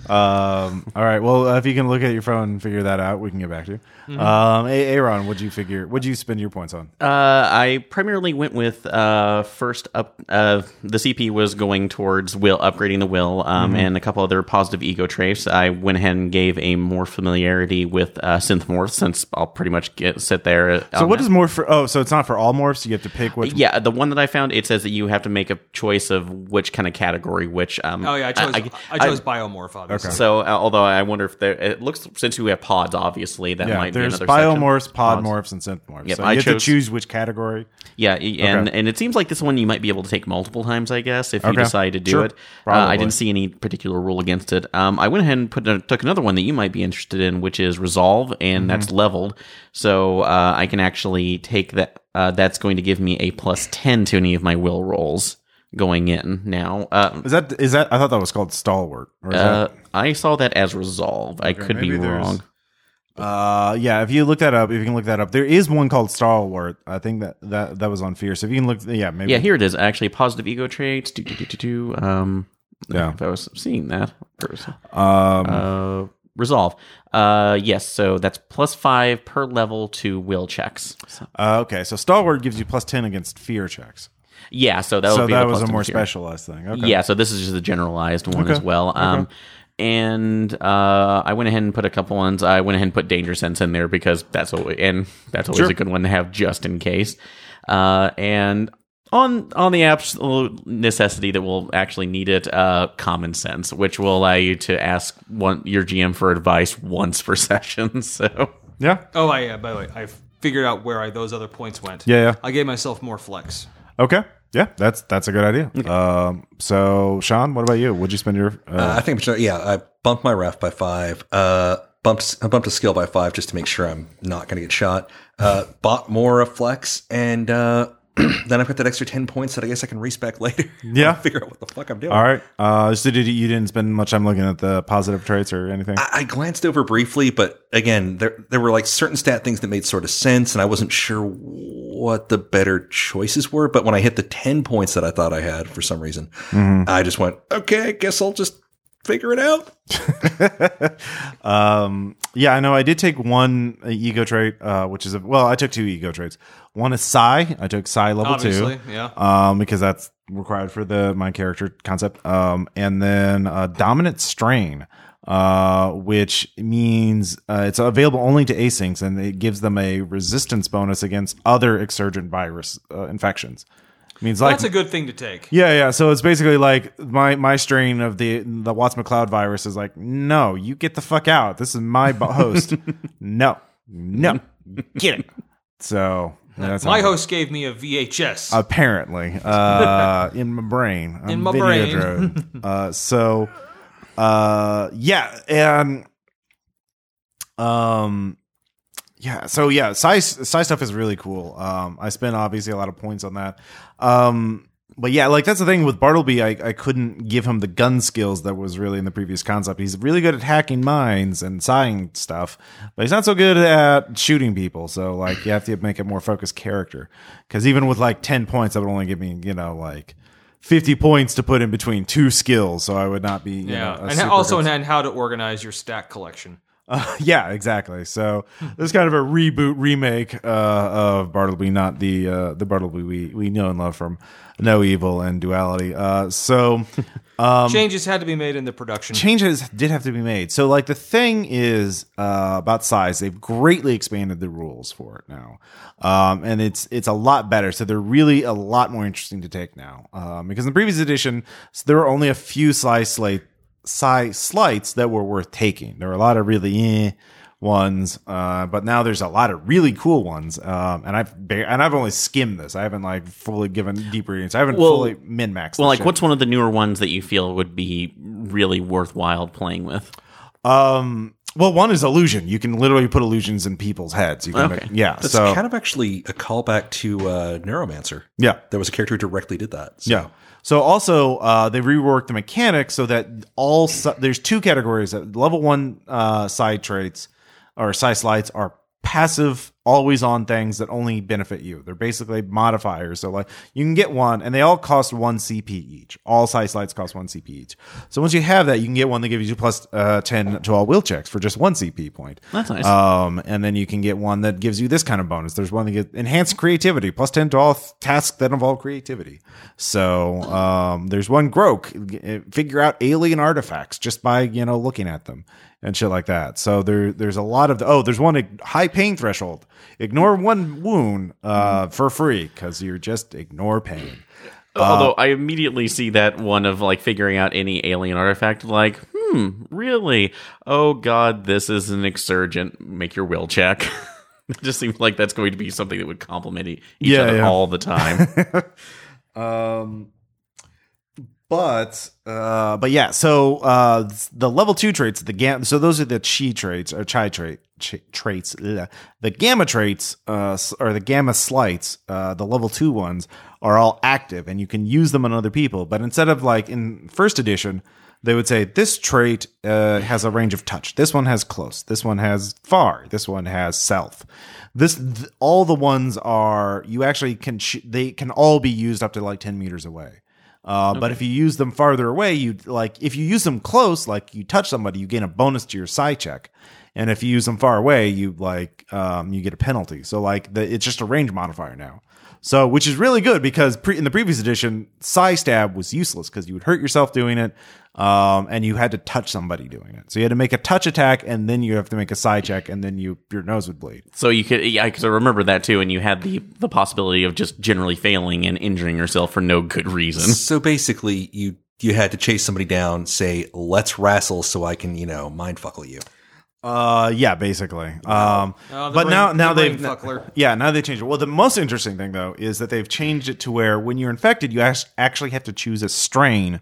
um, all right. Well, uh, if you can look at your phone and figure that out, we can get back to you. Um, Aaron, what'd you figure? What'd you spend your points on? Uh, I primarily went with uh, first up. Uh, the CP was going towards will upgrading the will, um, Mm-hmm. and a couple other positive ego traits. I went ahead and gave a more familiarity with uh, synth morph, since I'll pretty much get sit there. So what is more for? Oh, so it's not for all morphs. You have to pick which. Yeah, the one that I found it says that you have to make a choice of which kind of category. Which um, Oh yeah, I chose I, I- chose biomorph obviously. So, uh, although I wonder if there, it looks since we have pods, obviously that Yeah, might be there's another section. biomorphs, pod Pods. morphs, and synth morphs. Yep, so I you have to choose which category. Yeah, and and it seems like this one you might be able to take multiple times, I guess, if you Okay. decide to do Sure. it. Uh, I didn't see any particular rule against it. Um, I went ahead and put uh, took another one that you might be interested in, which is resolve, and Mm-hmm. that's leveled, so uh, I can actually take that. Uh, that's going to give me a plus ten to any of my will rolls going in now. Uh, Is that is that? I thought that was called stalwart. Uh, I saw that as resolve. I could be wrong. Uh, yeah. If you look that up, if you can look that up, there is one called stalwart. I think that that that was on Fierce. If you can look, yeah, maybe. Yeah, here it is. Actually, positive ego traits. Do, do, do, do, do. Um, Yeah. If I was seeing that. Um, Uh, resolve. Uh, yes. So that's plus five per level to will checks. So- uh, okay, so stalwart gives you plus ten against fear checks. yeah. So that would So be that was a more here. specialized thing. Okay. Yeah. So this is just a generalized one Okay. as well. Um, and uh, I went ahead and put a couple ones. I went ahead and put danger sense in there because that's always and that's always Sure. a good one to have just in case. Uh, and on on the absolute necessity that we'll actually need it, uh, common sense, which will allow you to ask one your GM for advice once per session. So Yeah. oh I, yeah. By the way, I figured out where I, those other points went. Yeah. Yeah. I gave myself more flex. Okay. Yeah, that's that's a good idea. Um, so Sean, what about you? Would you spend your? Uh, Uh, I think, yeah, I bumped my ref by five. Uh, bumped, I bumped a skill by five just to make sure I'm not going to get shot. Uh, bought more of flex and uh, then I've got that extra ten points that I guess I can race back later. Yeah. figure out what the fuck I'm doing. All right. Uh, so did you, you didn't spend much time looking at the positive traits or anything? I, I glanced over briefly, but again, there there were like certain stat things that made sort of sense, and I wasn't sure what the better choices were. But when I hit the ten points that I thought I had for some reason, I just went, okay, I guess I'll just figure it out. um, yeah, I know. I did take one uh, ego trait, uh, which is a, well, I took two ego traits. One is psi. I took psi level Obviously, two. yeah. um, because that's required for the my character concept. Um, and then uh, dominant strain, uh, which means uh, it's available only to asyncs, and it gives them a resistance bonus against other exsurgent virus uh, infections. means like That's a good thing to take. yeah, yeah. So it's basically like my my strain of the the Watts MacLeod virus is like, no, you get the fuck out. This is my host. no, no, get it. So yeah, My host gave me a VHS. apparently uh, in my brain, In my brain. Uh, so uh, yeah, and um. Yeah, so yeah, psi psi stuff is really cool. Um, I spent obviously a lot of points on that. Um, but yeah, like that's the thing with Bartleby. I, I couldn't give him the gun skills that was really in the previous concept. He's really good at hacking mines and sighing stuff, but he's not so good at shooting people. So like you have to make a more focused character. Because even with like ten points, that would only give me you know like fifty points to put in between two skills. So I would not be you yeah, know, and also and how to organize your stack collection. Uh, yeah, exactly. So this is kind of a reboot remake uh, of Bartleby, not the uh, the Bartleby we we know and love from No Evil and Duality. Uh, so um, Changes had to be made in the production. changes did have to be made. So like the thing is uh, about psi, they've greatly expanded the rules for it now, um, and it's it's a lot better. So they're really a lot more interesting to take now um, because in the previous edition there were only a few psi sleight psi sleights that were worth taking. There were a lot of really eh ones, uh, but now there's a lot of really cool ones. Um, and I've ba- and I've only skimmed this. I haven't like fully given deep readings. I haven't Well- fully min maxed. Well, like, what's one of the newer ones that you feel would be really worthwhile playing with? Um. Well, one is illusion. You can literally put illusions in people's heads. You can Okay. make, yeah. That's so kind of actually a callback to uh, Neuromancer. yeah, There was a character who directly did that. So. yeah. So also, uh, they reworked the mechanics so that all si- there's two categories. Level one uh, psi traits or psi sleights are passive, always on things that only benefit you. They're basically modifiers. So like you can get one, and they all cost one CP each. All psi sleights cost one CP each. So once you have that, you can get one that gives you plus uh, ten to all wheel checks for just one CP point. That's nice. Um, and then you can get one that gives you this kind of bonus. There's one that gets enhanced creativity, plus 10 to all th- tasks that involve creativity. So, um, there's one Grok, figure out alien artifacts just by, you know, looking at them and shit like that. So there, there's a lot of, the, oh, there's one high pain threshold. Ignore one wound, uh, for free because you're just ignore pain. Although I immediately see that one of like figuring out any alien artifact, like, hmm, really? Oh god, this is an exsurgent. Make your will check. it just seems like that's going to be something that would complement each Yeah, other yeah. all the time. Um, but uh, but yeah. So uh, the level two traits, the gam. So those are the chi traits or chi trait ch- traits. The gamma traits, uh, or the gamma sleights, uh, the level two ones are all active, and you can use them on other people. But instead of like in first edition. They would say this trait uh, has a range of touch. This one has close. This one has far. This one has south. This th- all the ones are you actually can sh- they can all be used up to like ten meters away. Uh, But if you use them farther away, you like if you use them close, like you touch somebody, you gain a bonus to your psi check, and if you use them far away, you like um, you get a penalty. So like the, it's just a range modifier now. So which is really good because pre- in the previous edition, psi stab was useless because you would hurt yourself doing it, um, and you had to touch somebody doing it. So you had to make a touch attack, and then you have to make a psi check, and then you your nose would bleed. so you could, yeah, because I remember that too, and you had the the possibility of just generally failing and injuring yourself for no good reason. So basically, you you had to chase somebody down, say, "Let's wrestle," so I can, you know, mind fuckle you. Uh, yeah, basically. Um, Oh, but brain- now, now the they've, fuckler. yeah, now they changed it. Well, the most interesting thing though is that they've changed it to where when you're infected, you act- actually have to choose a strain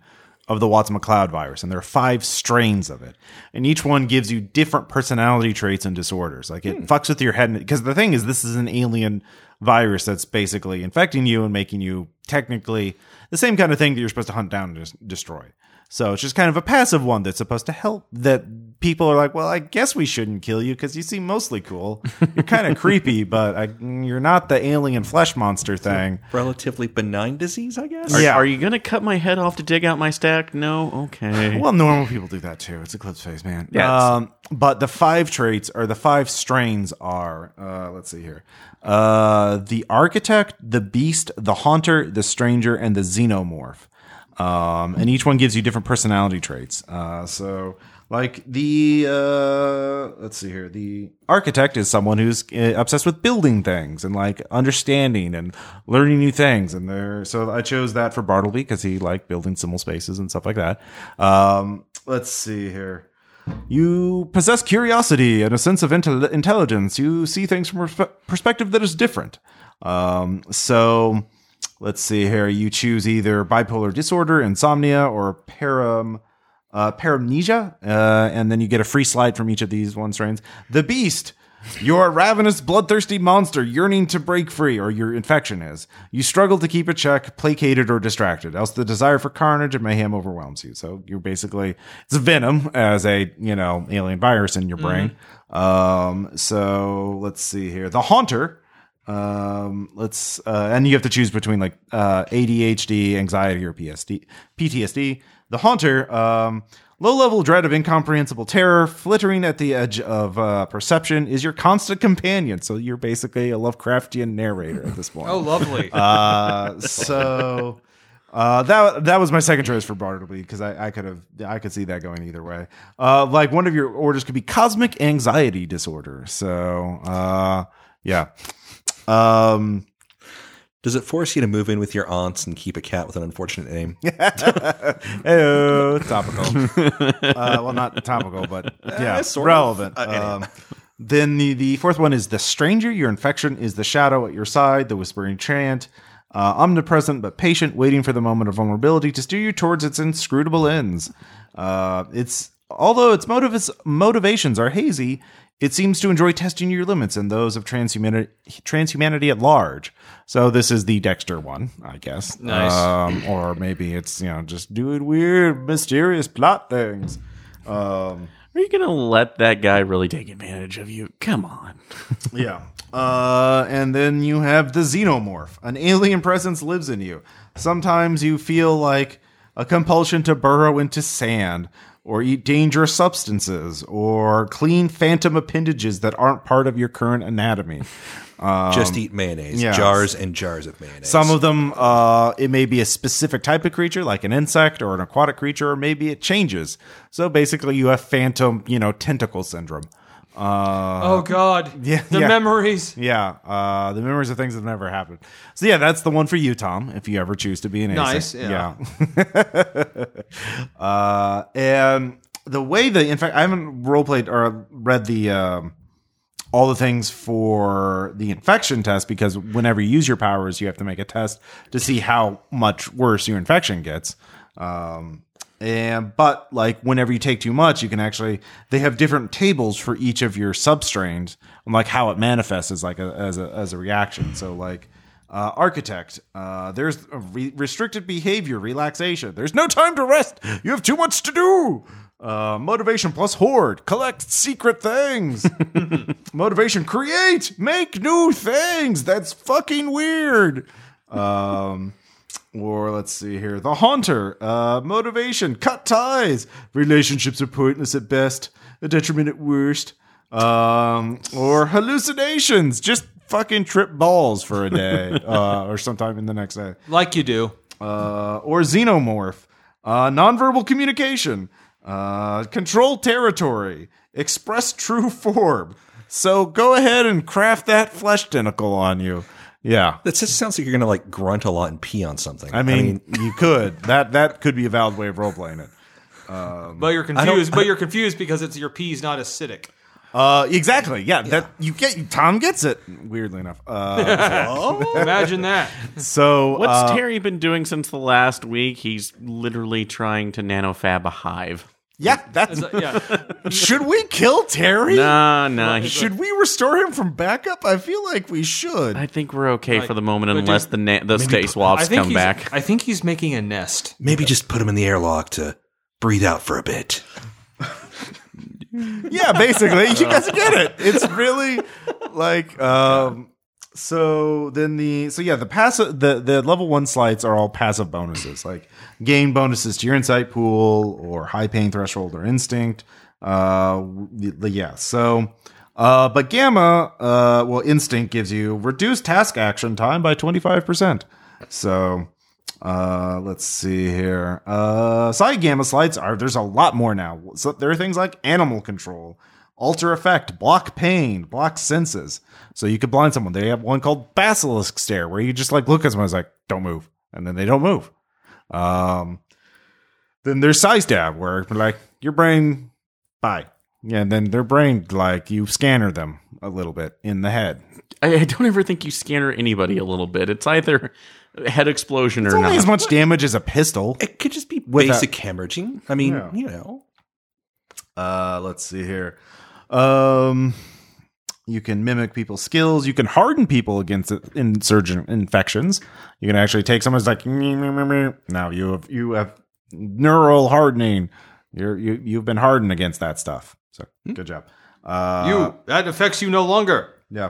of the Watts MacLeod virus, and there are five strains of it, and each one gives you different personality traits and disorders. Like it hmm. fucks with your head because the thing is, this is an alien virus that's basically infecting you and making you technically the same kind of thing that you're supposed to hunt down and des- destroy. So it's just kind of a passive one that's supposed to help. That people are like, well, I guess we shouldn't kill you because you seem mostly cool. You're kind of creepy, but I, you're not the alien flesh monster thing. Relatively benign disease, I guess. Are, Yeah. are you going to cut my head off to dig out my stack? No? Okay. Well, normal people do that too. It's Eclipse Phase, man. Yeah, Um, but the five traits or the five strains are, uh, let's see here, uh, the Architect, the Beast, the Haunter, the Stranger, and the Xenomorph. Um, and each one gives you different personality traits. Uh, so like the uh, let's see here, the architect is someone who's uh, obsessed with building things and like understanding and learning new things. And there, so I chose that for Bartleby because he liked building simple spaces and stuff like that. Um, let's see here. You possess curiosity and a sense of intel- intelligence. You see things from a perspe- perspective that is different. Um, so let's see here. You choose either bipolar disorder, insomnia, or param, uh, paramnesia, uh, and then you get a free sleight from each of these one strains. The Beast. You're a ravenous, bloodthirsty monster yearning to break free, or your infection is. You struggle to keep a check, placated or distracted, else the desire for carnage and mayhem overwhelms you. So you're basically it's venom as a you know alien virus in your brain. Um, so let's see here. The Haunter. Um, let's uh, and you have to choose between like uh, ADHD, anxiety, or PSD, PTSD. The Haunter. Um, Low level dread of incomprehensible terror, flittering at the edge of uh, perception, is your constant companion. So you're basically a Lovecraftian narrator at this point. Oh, lovely. Uh, so uh, that that was my second choice for Bartleby because I, I could have I could see that going either way. Uh, like one of your orders could be cosmic anxiety disorder. So uh, yeah. Um, Does it force you to move in with your aunts and keep a cat with an unfortunate name? Heyo, topical. uh, well, not topical, but yeah, sort of. relevant. Uh, anyway. um, then the, the fourth one is the stranger. Your infection is the shadow at your side, the whispering chant, uh, omnipresent but patient, waiting for the moment of vulnerability to steer you towards its inscrutable ends. Uh, it's although its motives motivations are hazy, it seems to enjoy testing your limits and those of transhumanity, transhumanity at large. So this is the Dexter one, I guess. Nice. Um, or maybe it's you know just doing weird, mysterious plot things. Um, Are you going to let that guy really take advantage of you? Come on. yeah. Uh, and then you have the xenomorph. An alien presence lives in you. Sometimes you feel like a compulsion to burrow into sand or eat dangerous substances or clean phantom appendages that aren't part of your current anatomy. Just eat mayonnaise. Um, yeah. Jars and jars of mayonnaise. Some of them, uh, it may be a specific type of creature, like an insect or an aquatic creature, or maybe it changes. So basically, you have phantom, you know, tentacle syndrome. Uh, oh God. yeah, The yeah. memories. Yeah, uh, the memories of things that never happened. So yeah, that's the one for you, Tom. If you ever choose to be an Nice, yeah. Yeah. uh, and the way the in fact, I haven't role played or read the um, all the things for the infection test because whenever you use your powers, you have to make a test to see how much worse your infection gets. Um, and but like whenever you take too much, you can actually they have different tables for each of your substrains and like how it manifests as like a, as a as a reaction. So like uh, architect, uh, there's re- restricted behavior, relaxation. There's no time to rest. You have too much to do. Uh, motivation plus horde, collect secret things. motivation, create, make new things. That's fucking weird. Um, or let's see here, the haunter, uh, motivation, cut ties. Relationships are pointless at best, a detriment at worst. Um, or hallucinations, just fucking trip balls for a day, uh, or sometime in the next day Like you do. uh, or xenomorph, uh, nonverbal communication, uh, control territory, express true form. So go ahead and craft that flesh tentacle on you. Yeah. That just sounds like you're going to like grunt a lot and pee on something. I mean, you could. That that could be a valid way of role playing it. But you're confused. But you're confused because it's your pee's not acidic. Uh, exactly. Yeah, that you get. Tom gets it. Weirdly enough. Uh, Imagine that. so What's uh, Terry been doing since the last week? He's literally trying to nanofab a hive. Yeah, that's. Yeah. should we kill Terry? Nah, nah. he- Should we restore him from backup? I feel like we should. I think we're okay Like, for the moment but unless dude, the na- the stay I swabs think come he's, back. I think he's making a nest. Maybe just put him in the airlock to breathe out for a bit. yeah, basically, you guys get it. It's really like um. So then the so yeah the passive the the level one sleights are all passive bonuses like gain bonuses to your insight pool or high pain threshold or instinct. Uh, yeah. So. Uh, but gamma, uh, well, instinct gives you reduced task action time by 25%. So, uh, let's see here. Uh, psi gamma sleights are, there's a lot more now. So there are things like animal control, alter effect, block pain, block senses. So you could blind someone. They have one called basilisk stare where you just like look at someone and it's like, don't move. And then they don't move. Um, then there's psi stab where like your brain, bye. Yeah, and then their brain, like you scanner them a little bit in the head. I, I don't ever think you scanner anybody a little bit. It's either head explosion It's or only not. as much damage as a pistol. It could just be With basic hemorrhaging. I mean, Yeah. you know. Uh, let's see here. Um, you can mimic people's skills. You can harden people against insurgent infections. You can actually take someone's like "Meh, meh, meh, meh." now you have you have neural hardening. You're you you've been hardened against that stuff. So good job. Uh, You that affects you no longer. yeah.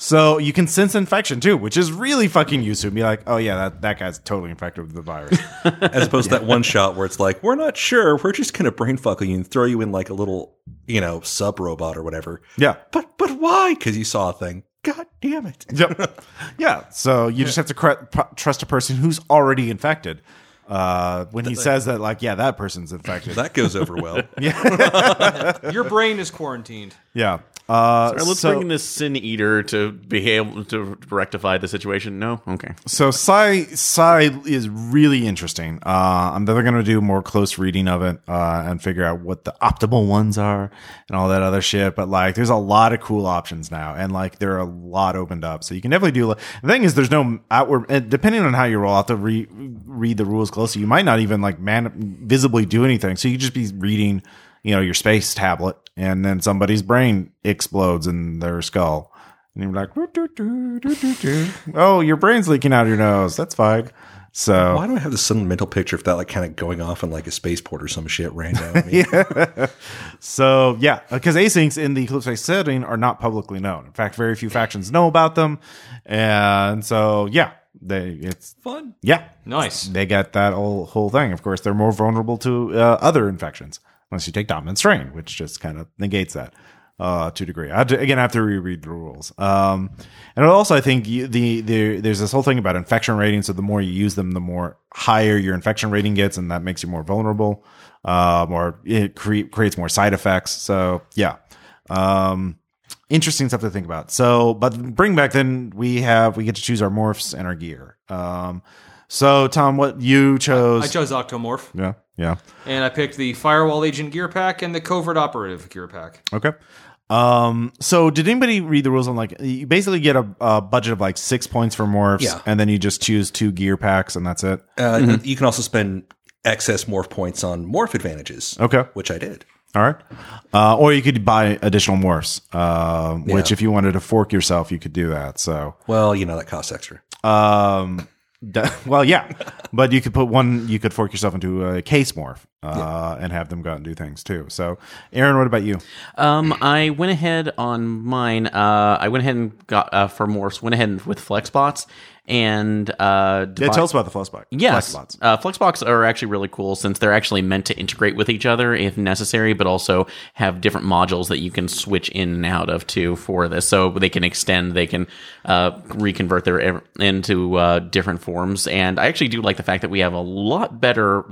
So you can sense infection too, which is really fucking useful. Be like, oh yeah, that, that guy's totally infected with the virus. As opposed to that one shot where it's like, we're not sure. We're just going to brain fuck you and throw you in like a little, you know, sub robot or whatever. yeah. But but why? Because you saw a thing. God damn it. Yep. yeah. So you just have to cr- p- trust a person who's already infected. Uh, when he says that, like, yeah, that person's infected. That goes over well. yeah. Your brain is quarantined. yeah. Uh, right, let's so, bring in this sin eater to be able to rectify the situation. No, okay. so Psi Psi is really interesting. Uh, I'm never going to do more close reading of it uh, and figure out what the optimal ones are and all that other shit. But like, there's a lot of cool options now, and like, there are a lot opened up. So you can definitely do. The thing is, there's no outward. Depending on how you roll, out to re- read the rules closely. You might not even like man visibly do anything. So you just be reading, you know, your space tablet, and then somebody's brain explodes in their skull. And you're like, "Doo, doo, doo, doo, doo, doo." oh, your brain's leaking out of your nose. That's fine. So Why do I have this sudden mental picture of that like kind of going off in like a spaceport or some shit random? I mean, So yeah, because asyncs in the Eclipse Phase setting are not publicly known. In fact, very few factions know about them, and so yeah, they it's Fun. yeah, Nice. they get that whole whole thing. Of course, they're more vulnerable to uh, other infections unless you take dominant strain, which just kind of negates that uh, to a degree. I have to, again, I have to reread the rules. Um, and also, I think you, the, the there's this whole thing about infection rating. So the more you use them, the more higher your infection rating gets, and that makes you more vulnerable. Um, or it cre- creates more side effects. So yeah. Um, interesting stuff to think about. So, but bring back then we have we get to choose our morphs and our gear. Um, so Tom, what you chose? I chose Octomorph, yeah, yeah, and I picked the Firewall Agent gear pack and the Covert Operative gear pack. okay. Um, so did anybody read the rules on like you basically get a, a budget of like six points for morphs, Yeah. and then you just choose two gear packs, and that's it. Uh, You can also spend excess morph points on morph advantages. Okay. Which I did. All right. Uh, or you could buy additional morphs, uh, which Yeah. if you wanted to fork yourself, you could do that. So, Well, you know, that costs extra. um, d- well, yeah, but you could put one, you could fork yourself into a case morph, uh, and have them go out and do things too. So, Aaron, what about you? Um, I went ahead on mine. Uh, I went ahead and got uh, for morphs. Went ahead with flexbots and uh, Yeah, tell us about the Flexbots. Yes, Flexbots. uh, Flexbots are actually really cool since they're actually meant to integrate with each other if necessary, but also have different modules that you can switch in and out of too for this. So they can extend, they can uh, reconvert their ev- into uh, different forms. And I actually do like the fact that we have a lot better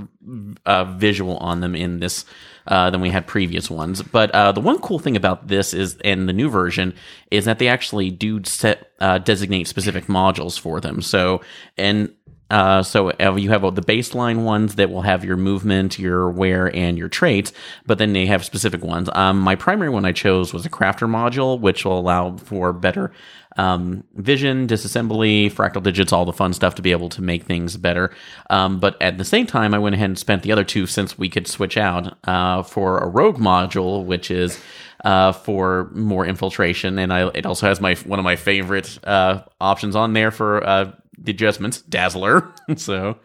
uh, visual on them in this. Uh, than we had previous ones. But uh, the one cool thing about this is, and the new version, is that they actually do set uh, designate specific modules for them. So, and Uh, so uh, you have the baseline ones that will have your movement, your wear, and your traits, but then they have specific ones. Um, my primary one I chose was a crafter module, which will allow for better um, vision, disassembly, fractal digits, all the fun stuff to be able to make things better. Um, but at the same time, I went ahead and spent the other two since we could switch out uh, for a rogue module, which is uh, for more infiltration, and I, it also has my one of my favorite uh, options on there for uh, the adjustments, Dazzler. so,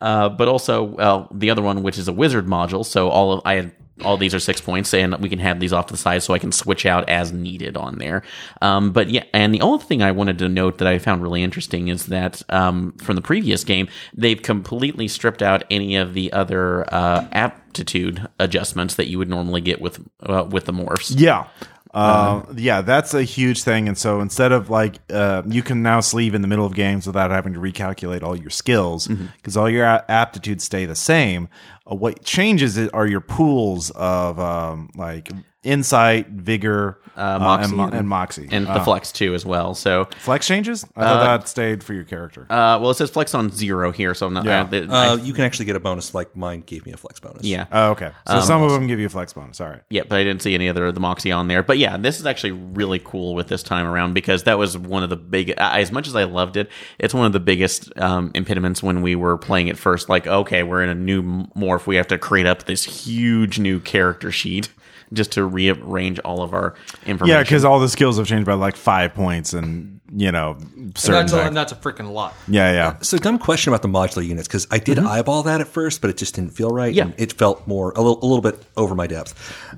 uh, but also the other one, which is a wizard module. So all of I had all these are six points, and we can have these off to the side so I can switch out as needed on there. Um, but yeah, and the only thing I wanted to note that I found really interesting is that um, from the previous game, they've completely stripped out any of the other uh, aptitude adjustments that you would normally get with uh, with the morphs. Yeah. Uh, yeah, that's a huge thing. And so instead of like, uh, you can now sleeve in the middle of games without having to recalculate all your skills because all your a- aptitudes stay the same. Uh, what changes it are your pools of um, like insight, vigor, uh, Moxie and, mo- and- and moxie. And Uh, the flex too as well. So, flex changes. I thought that stayed for your character. uh, well, it says flex on zero here, so I'm not. Yeah. uh, the- I- Uh, you can actually get a bonus like mine gave me a flex bonus. yeah, oh, okay, so some of them give you a flex bonus. All right. Yeah, but I didn't see any other of the Moxie on there. But yeah, this is actually really cool with this time around because that was one of the big. As much as I loved it, it's one of the biggest um, impediments when we were playing it first. Like, okay, we're in a new morph. We have to create up this huge new character sheet just to rearrange all of our information. Yeah, because all the skills have changed by like five points, and you know, And certain. that's, a, and that's a freaking lot. yeah, yeah. So dumb question about the modular units because I did eyeball that at first, but it just didn't feel right. Yeah. and it felt more a little, a little bit over my depth,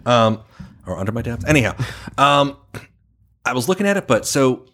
um, or under my depth. Anyhow, um, I was looking at it, but so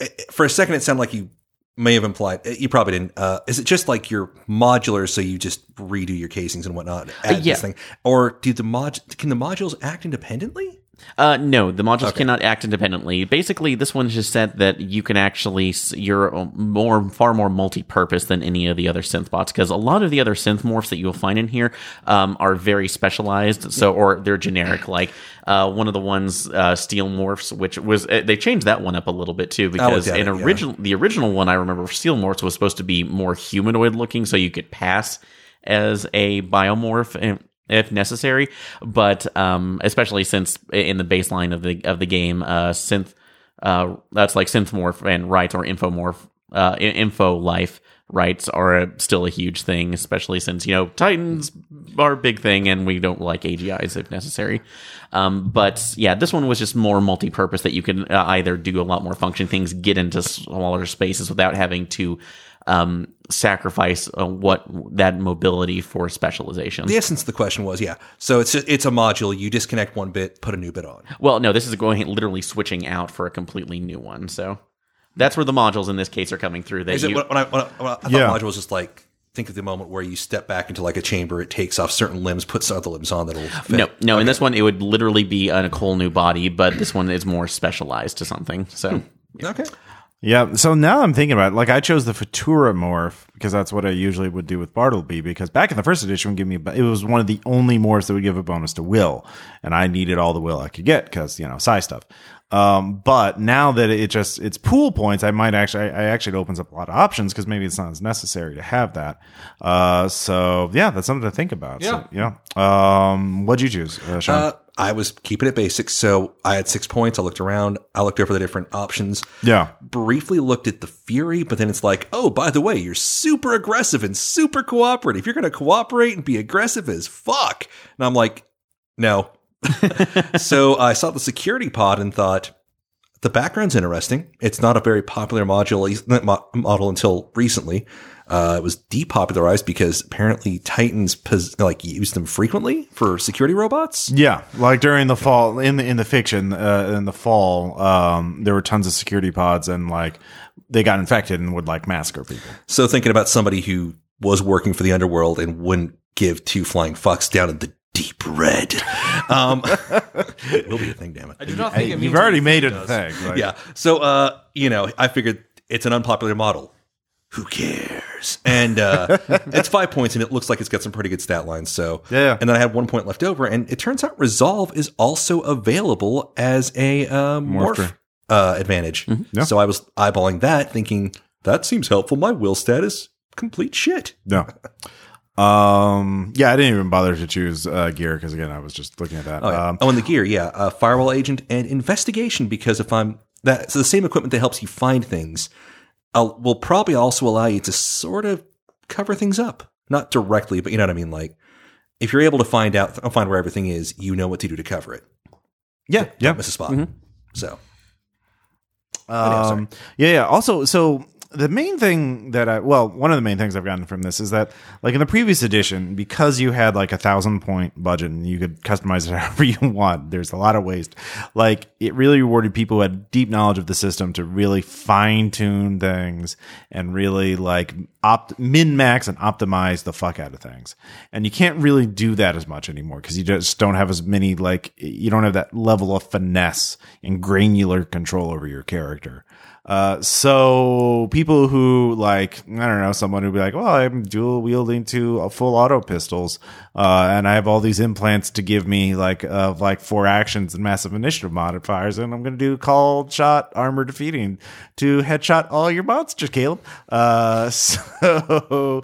eh, eh, for a second it sounded like you may have implied eh, you probably didn't. Uh, is it just like your modular, so you just redo your casings and whatnot? Add yeah. this thing, or do the mod can the modules act independently? Uh, no, the modules cannot act independently. Basically, this one just said that you can actually you're uh, more far more multi-purpose than any of the other synth bots because a lot of the other synth morphs that you'll find in here um, are very specialized. So or they're generic. Like uh, one of the ones, uh, steel morphs, which was uh, they changed that one up a little bit too because at in it, yeah. original the original one I remember steel morphs was supposed to be more humanoid looking, so you could pass as a biomorph and if necessary. But um, especially since in the baseline of the of the game, uh, synth uh, that's like synthmorph and rights or infomorph uh, info life rights are still a huge thing, especially since you know Titans are a big thing and we don't like AGIs if necessary. Um, but yeah, this one was just more multi-purpose that you can uh, either do a lot more function things, get into smaller spaces without having to um, sacrifice uh, what that mobility for specialization. The essence of the question was, yeah. So it's it's a module. You disconnect one bit, put a new bit on. Well, no, this is going literally switching out for a completely new one. So that's where the modules in this case are coming through. That Is it you, when I, when I, when I, I thought Yeah. module was just like think of the moment where you step back into like a chamber, it takes off certain limbs, puts other limbs on that'll fit. no, no. In this one, it would literally be a whole new body, but this one is more specialized to something. So Okay. Yeah. So now I'm thinking about it. Like I chose the Futura morph because that's what I usually would do with Bartleby. Because back in the first edition, would give me a, it was one of the only morphs that would give a bonus to Will, and I needed all the Will I could get because you know psi stuff. Um, but now that it just it's pool points, I might actually I, I actually it opens up a lot of options because maybe it's not as necessary to have that. Uh, so yeah, that's something to think about. So, yeah. Um, what'd you choose, uh, Sean? Uh, I was keeping it basic, so I had six points. I looked around, I looked over the different options. yeah. Briefly looked at the Fury, but then it's like, oh, by the way, you're super aggressive and super cooperative. You're going to cooperate and be aggressive as fuck. And I'm like, no. so I saw the security pod and thought, the background's interesting. It's not a very popular module model until recently. Uh, it was depopularized because apparently Titans pos- like use them frequently for security robots. Yeah, like during the fall in the in the fiction uh, in the fall, um, there were tons of security pods and like they got infected and would like massacre people. So thinking about somebody who was working for the underworld and wouldn't give two flying fucks down in the deep red. Um, it will be a thing, damn it. I do not think it means You've already made it it a thing. Like, Yeah. So, uh, you know, I figured it's an unpopular model. Who cares? And uh, it's five points, and it looks like it's got some pretty good stat lines. So, Yeah. And then I had one point left over, and it turns out Resolve is also available as a uh, morph uh, advantage. Yeah. So I was eyeballing that, thinking that seems helpful. My will status complete shit. No. Um. Yeah, I didn't even bother to choose uh, gear because again, I was just looking at that. Oh, yeah. Um, oh and the gear, yeah, uh, firewall agent and investigation. Because if I'm that, that's the same equipment that helps you find things, will probably also allow you to sort of cover things up, not directly, but you know what I mean. Like if you're able to find out, find where everything is, you know what to do to cover it. yeah. Yeah. Miss a spot. Mm-hmm. So. Um, yeah, yeah. Also, so the main thing that I, well, one of the main things I've gotten from this is that, like in the previous edition, because you had like a thousand point budget and you could customize it however you want, there's a lot of waste. Like it really rewarded people who had deep knowledge of the system to really fine tune things and really like opt min max and optimize the fuck out of things. And you can't really do that as much anymore because you just don't have as many like you don't have that level of finesse and granular control over your character. Uh, so people who like, I don't know, someone who'd be like, well, I'm dual wielding two full auto pistols, uh, and I have all these implants to give me like, uh, like four actions and massive initiative modifiers, and I'm going to do call shot armor defeating to headshot all your monsters, Caleb. Uh, so,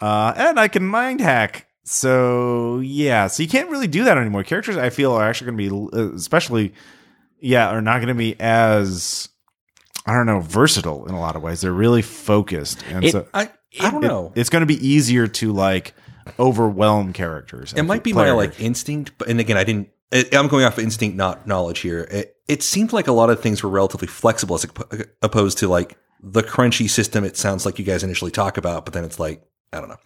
uh, and I can mind hack so yeah, so you can't really do that anymore. Characters I feel are actually going to be, uh, especially, yeah, are not going to be as I don't know versatile in a lot of ways. They're really focused, and It- so I I don't it- know. it's going to be easier to like overwhelm characters. It might be my like instinct, but and again, I didn't. I'm going off of instinct, not knowledge here. It, it seemed like a lot of things were relatively flexible as opposed to like the crunchy system. It sounds like you guys initially talk about, but then it's like I don't know.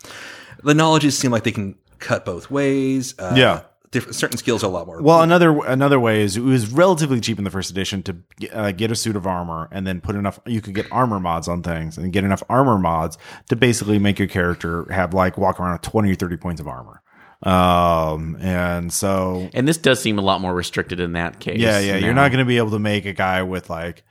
The knowledges seem like they can cut both ways. Uh, Yeah. Different certain skills are a lot more. Well, another another way is it was relatively cheap in the first edition to uh, get a suit of armor and then put enough. You could get armor mods on things and get enough armor mods to basically make your character have like walk around with twenty or thirty points of armor. Um, and so And this does seem a lot more restricted in that case. yeah, yeah, you're not going to be able to make a guy with like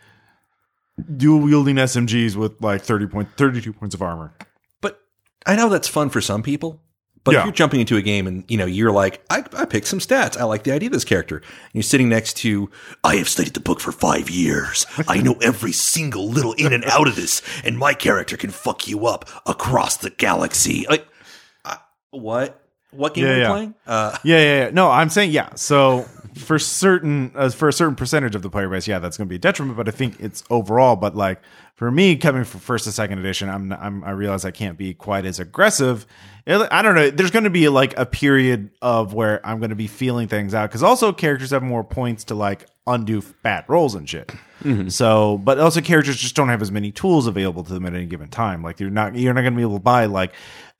dual wielding SMGs with like thirty point thirty two points of armor. but I know that's fun for some people. But Yeah. if you're jumping into a game and you know you're like, I, I picked some stats. I like the idea of this character. And you're sitting next to, I have studied the book for five years. I know every single little in and out of this, and my character can fuck you up across the galaxy. Like, uh, what? What game Yeah, are we yeah. playing? Uh, Yeah, yeah, yeah. No, I'm saying yeah. So for certain, uh, for a certain percentage of the player base, yeah, that's going to be a detriment. But I think it's overall. But like for me, coming from first to second edition, I'm, I'm I realize I can't be quite as aggressive. I don't know. There's going to be like a period of where I'm going to be feeling things out because also characters have more points to like undo bad rolls and shit. So, but also characters just don't have as many tools available to them at any given time. Like you're not you're not going to be able to buy like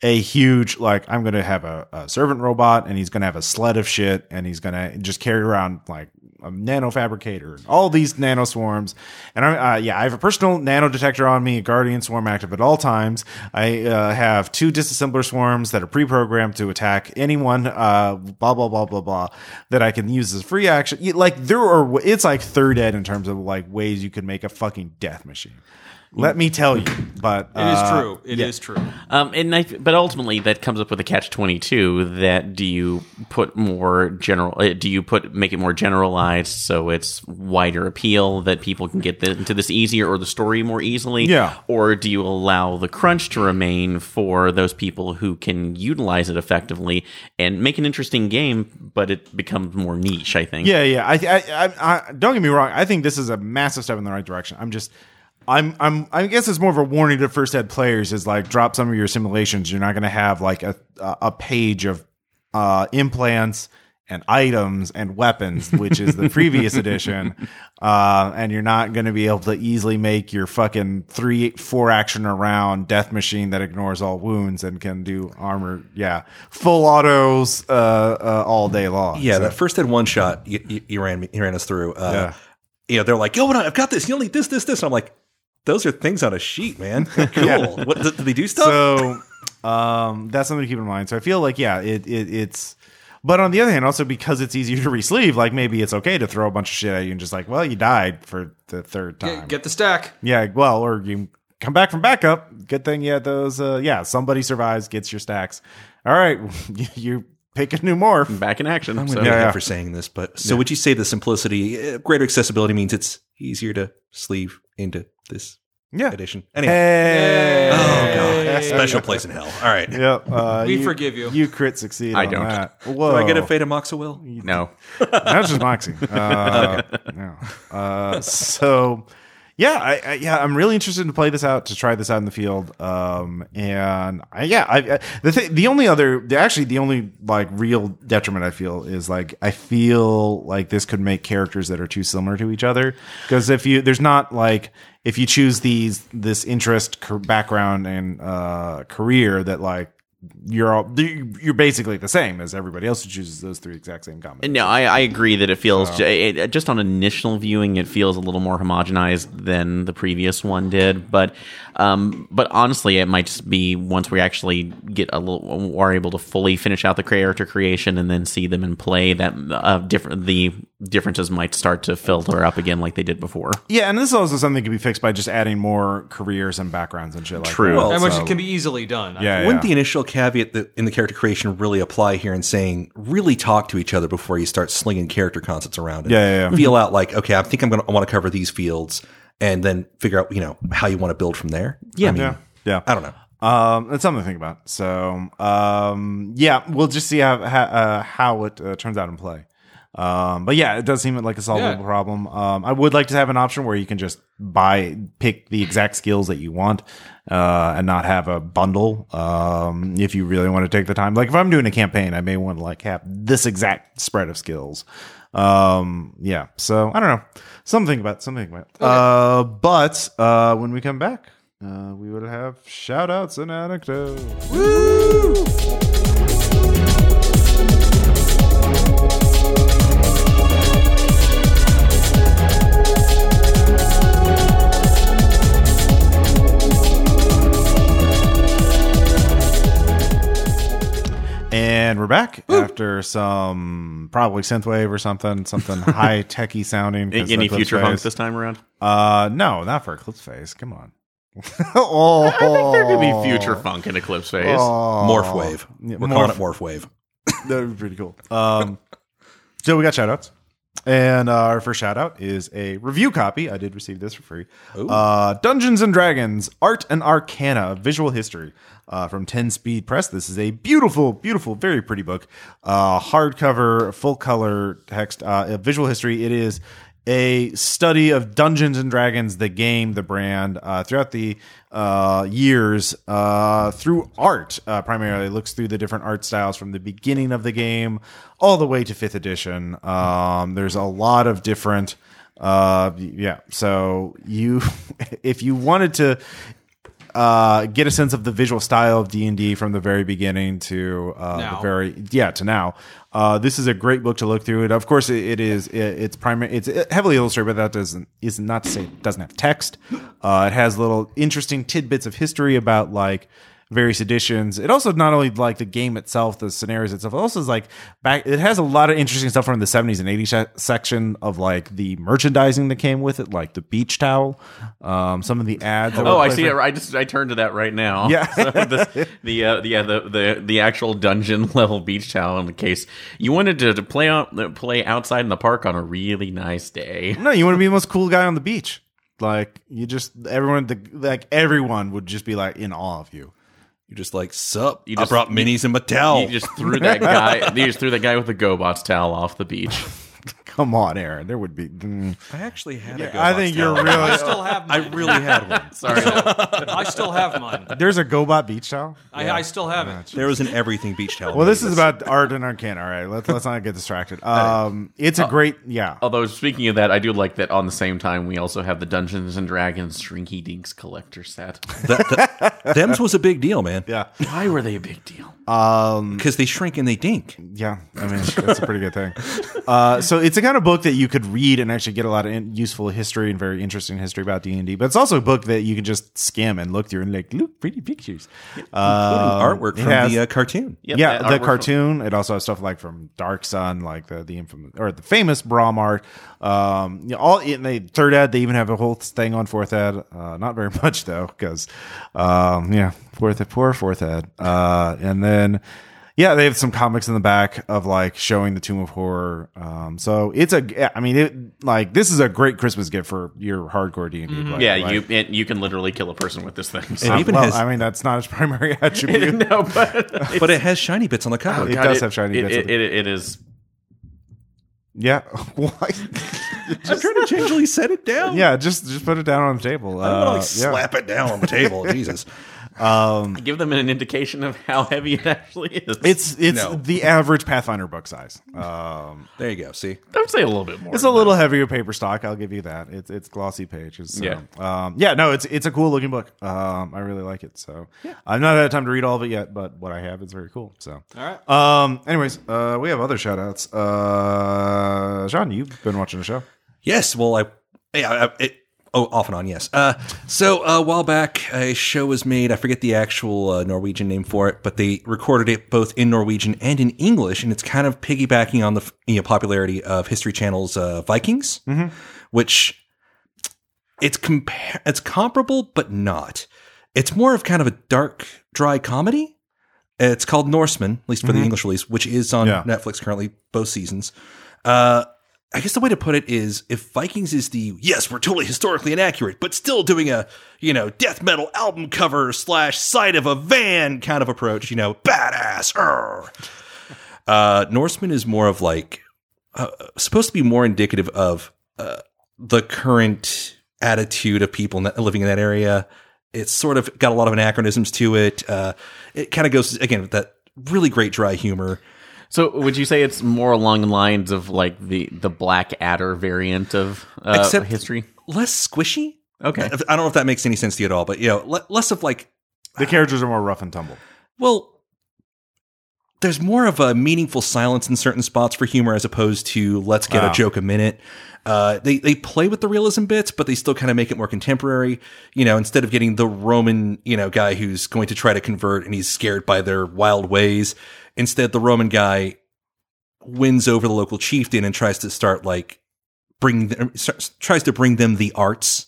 a huge like I'm going to have a, a servant robot and he's going to have a sled of shit and he's going to just carry around like a nano fabricator, all these nano swarms. And I, uh, yeah, I have a personal nano detector on me, a guardian swarm active at all times. I uh, have two disassembler swarms that are pre-programmed to attack anyone. Uh, blah blah blah blah blah that I can use as free action. Like there are, it's like third ed in terms of like ways you could make a fucking death machine. Let me tell you, but It is uh, true. It is true. Um, and I, but ultimately, that comes up with a catch twenty two. That do you put more general? uh, Do you put make it more generalized so it's wider appeal that people can get the, into this easier or the story more easily? Yeah. Or do you allow the crunch to remain for those people who can utilize it effectively and make an interesting game, but it becomes more niche? I think. Yeah, yeah. I, I, I, I, don't get me wrong. I think this is a massive step in the right direction. I'm just, I'm, I'm, I guess it's more of a warning to first ed players is like drop some of your simulations. You're not going to have like a, a page of uh, implants and items and weapons, which is the previous edition. Uh, and you're not going to be able to easily make your fucking three, four action around death machine that ignores all wounds and can do armor. Yeah. Full autos, uh, uh, all day long. yeah, So- that first ed one shot you, you, you ran me, you ran us through. Uh, Yeah. You know, they're like, yo, what I've got this. You'll need this, this, this. And I'm like, those are things on a sheet, man. cool. What did, did they do stuff? So um, that's something to keep in mind. So I feel like yeah, it, it it's. But on the other hand, also because it's easier to re-sleeve, like maybe it's okay to throw a bunch of shit at you and just like, well, you died for the third time. Get, get the stack. yeah, well, or you come back from backup. Good thing you had those. Uh, yeah, somebody survives, gets your stacks. All right, you pick a new morph. Back in action. I'm going to Yeah, hate yeah. for saying this, but so would you say the simplicity, uh, greater accessibility means it's easier to sleeve into this Yeah. edition. Anyway. Hey. Oh god, special place in hell. All right. Yep. Uh, We forgive you. You crit succeed. I on don't. That. Whoa. Do I get a fate of Moxawil? No. That's just Moxie. Uh, no. Uh, so, yeah, I, I, yeah, I'm really interested to play this out to try this out in the field. Um, and I, yeah, I, I the th- the only other, the, actually, the only like real detriment I feel is like I feel like this could make characters that are too similar to each other because if you there's not like if you choose these this interest background and uh, career that like you're all you're basically the same as everybody else who chooses those three exact same combinations. No, I, I agree that it feels ju- it, just on initial viewing, it feels a little more homogenized than the previous one did. But, um, but honestly, it might just be once we actually get a little, are able to fully finish out the character creation and then see them in play, that uh, different the differences might start to filter up again like they did before. Yeah, and this is also something that can be fixed by just adding more careers and backgrounds and shit like True. that. Well, and which So- can be easily done. yeah, Wouldn't the initial caveat that in the character creation really apply here in saying really talk to each other before you start slinging character concepts around? And Yeah, yeah, yeah. Feel out like okay, I think I'm going to want to cover these fields, and then figure out you know how you want to build from there. Yeah, I mean, yeah, yeah. I don't know. Um, that's something to think about. So, um, yeah, we'll just see how how, uh, how it uh, turns out in play. Um, but yeah, it does seem like a solvable Yeah. problem. Um, I would like to have an option where you can just buy, pick the exact skills that you want, uh, and not have a bundle. Um, if you really want to take the time, like if I'm doing a campaign, I may want to like have this exact spread of skills. Um, yeah. So I don't know. Something about something about. Uh, but uh, when we come back, uh, we will have shout outs and anecdotes. And we're back after some probably synthwave or something, something high techy sounding. Any Eclipse future funk this time around? Uh, no, not for Eclipse Phase. Come on. oh, I think there could be future funk in Eclipse Phase. Oh. Morph wave. Yeah, We're morph- calling it morph wave. that would be pretty cool. Um, so we got shout outs. And uh, our first shout out is a review copy. I did receive this for free. Uh, Dungeons and Dragons Art and Arcana Visual History uh, from 10 Speed Press. This is a beautiful, beautiful, very pretty book. Uh, hardcover, full color text, uh, a visual history. It is a study of Dungeons and Dragons, the game, the brand, uh, throughout the uh, years uh, through art. Uh, primarily, looks through the different art styles from the beginning of the game all the way to fifth edition. Um, there's a lot of different. Uh, yeah. So you, if you wanted to uh, get a sense of the visual style of D and D from the very beginning to uh, the very yeah to now. Uh, this is a great book to look through. And of course, it, it is it, it's primary it's heavily illustrated, but that doesn't is not to say it doesn't have text. Uh, it has little interesting tidbits of history about like various editions. It also not only like the game itself, the scenarios itself, it also is like back. It has a lot of interesting stuff from the seventies and eighties se- section of like the merchandising that came with it, like the beach towel, um, some of the ads. Oh, I see it. I just I turned to that right now. Yeah. So this, the uh, the, yeah the, the the actual dungeon level beach towel in the case you wanted to, to play out play outside in the park on a really nice day. No, you want to be the most cool guy on the beach. Like you just everyone, the, like everyone would just be like in awe of you. You're just like, sup? You I just- brought minis and Mattel. You just threw that guy. you just threw that guy with the GoBots towel off the beach. Come on, Aaron. There would be. mm. I actually had a I think you're really. I still have Mine. I really had one. Sorry. I still have mine. There's a GoBot beach towel. I, I still have it. There was an everything beach towel. Well, this is about art and arcana. All right, let's let's not get distracted. Um, it's a great, yeah. Although speaking of that, I do like that. On the same time, we also have the Dungeons and Dragons Shrinky Dinks collector set. Them's was a big deal, man. Yeah, Why were they a big deal? Because they shrink and they dink. yeah. I mean, that's a pretty good thing. Uh, so it's a kind of book that you could read and actually get a lot of in- useful history and very interesting history about D and D. But it's also a book that you can just skim and look through and like, look, pretty pictures. Um, Artwork from has- the uh, cartoon. Yep, yeah, that the artwork from- cartoon. It also has stuff like from Dark Sun, like the the infamous or the famous Brom art. Um, you know, all in the third ad, they even have a whole thing on fourth ad. Uh, not very much though, because um, yeah, fourth poor fourth ad. Uh, and then yeah, they have some comics in the back of like showing the Tomb of Horror. Um, so it's a, I mean, it like this is a great Christmas gift for your hardcore D and D. Yeah, you it, you can literally kill a person with this thing. So. It even well, has, I mean, that's not its primary attribute. no, but but it has shiny bits on the cover. it does have shiny it, bits. It, of the- it, it is. Yeah, Why? I'm trying to gingerly set it down. yeah, just just put it down on the table. I don't want Uh, to like slap it down on the table. Jesus. Give them an indication of how heavy it actually is. It's it's No. the average Pathfinder book size. Um, There you go. See, I would say a little bit more. it's a little heavier paper stock. I'll give you that. It's it's glossy pages. So. Yeah. um, yeah. No, it's it's a cool looking book. Um, I really like it. So I've not had time to read all of it yet, but what I have is very cool. So All right. Um. Anyways, uh, we have other shout outs. Uh, Sean, you've been watching the show. Yes, well, I, yeah, I, it, oh, off and on, yes. Uh, so uh, a while back, a show was made. I forget the actual uh, Norwegian name for it, but they recorded it both in Norwegian and in English, and it's kind of piggybacking on the you know, popularity of History Channel's uh, Vikings, which it's compar- it's comparable, but not. It's more of kind of a dark, dry comedy. It's called Norsemen, at least for the English release, which is on Yeah. Netflix currently, both seasons. Uh, I guess the way to put it is if Vikings is the yes, we're totally historically inaccurate, but still doing a you know death metal album cover slash side of a van kind of approach, you know, badass. arr. Uh, Norsemen is more of like uh, supposed to be more indicative of uh, the current attitude of people living in that area. It's sort of got a lot of anachronisms to it. Uh, it kind of goes again with that really great dry humor. So, would you say it's more along the lines of like the the Black Adder variant of uh, Except- history? less squishy. Okay. I don't know if that makes any sense to you at all, but you know, le- less of like, The characters are more rough and tumble. well, there's more of a meaningful silence in certain spots for humor as opposed to let's get Wow. a joke a minute. Uh, they they play with the realism bits, but they still kind of make it more contemporary. You know, instead of getting the Roman, you know, guy who's going to try to convert and he's scared by their wild ways, instead the Roman guy wins over the local chieftain and tries to start like bring them, tries to bring them the arts,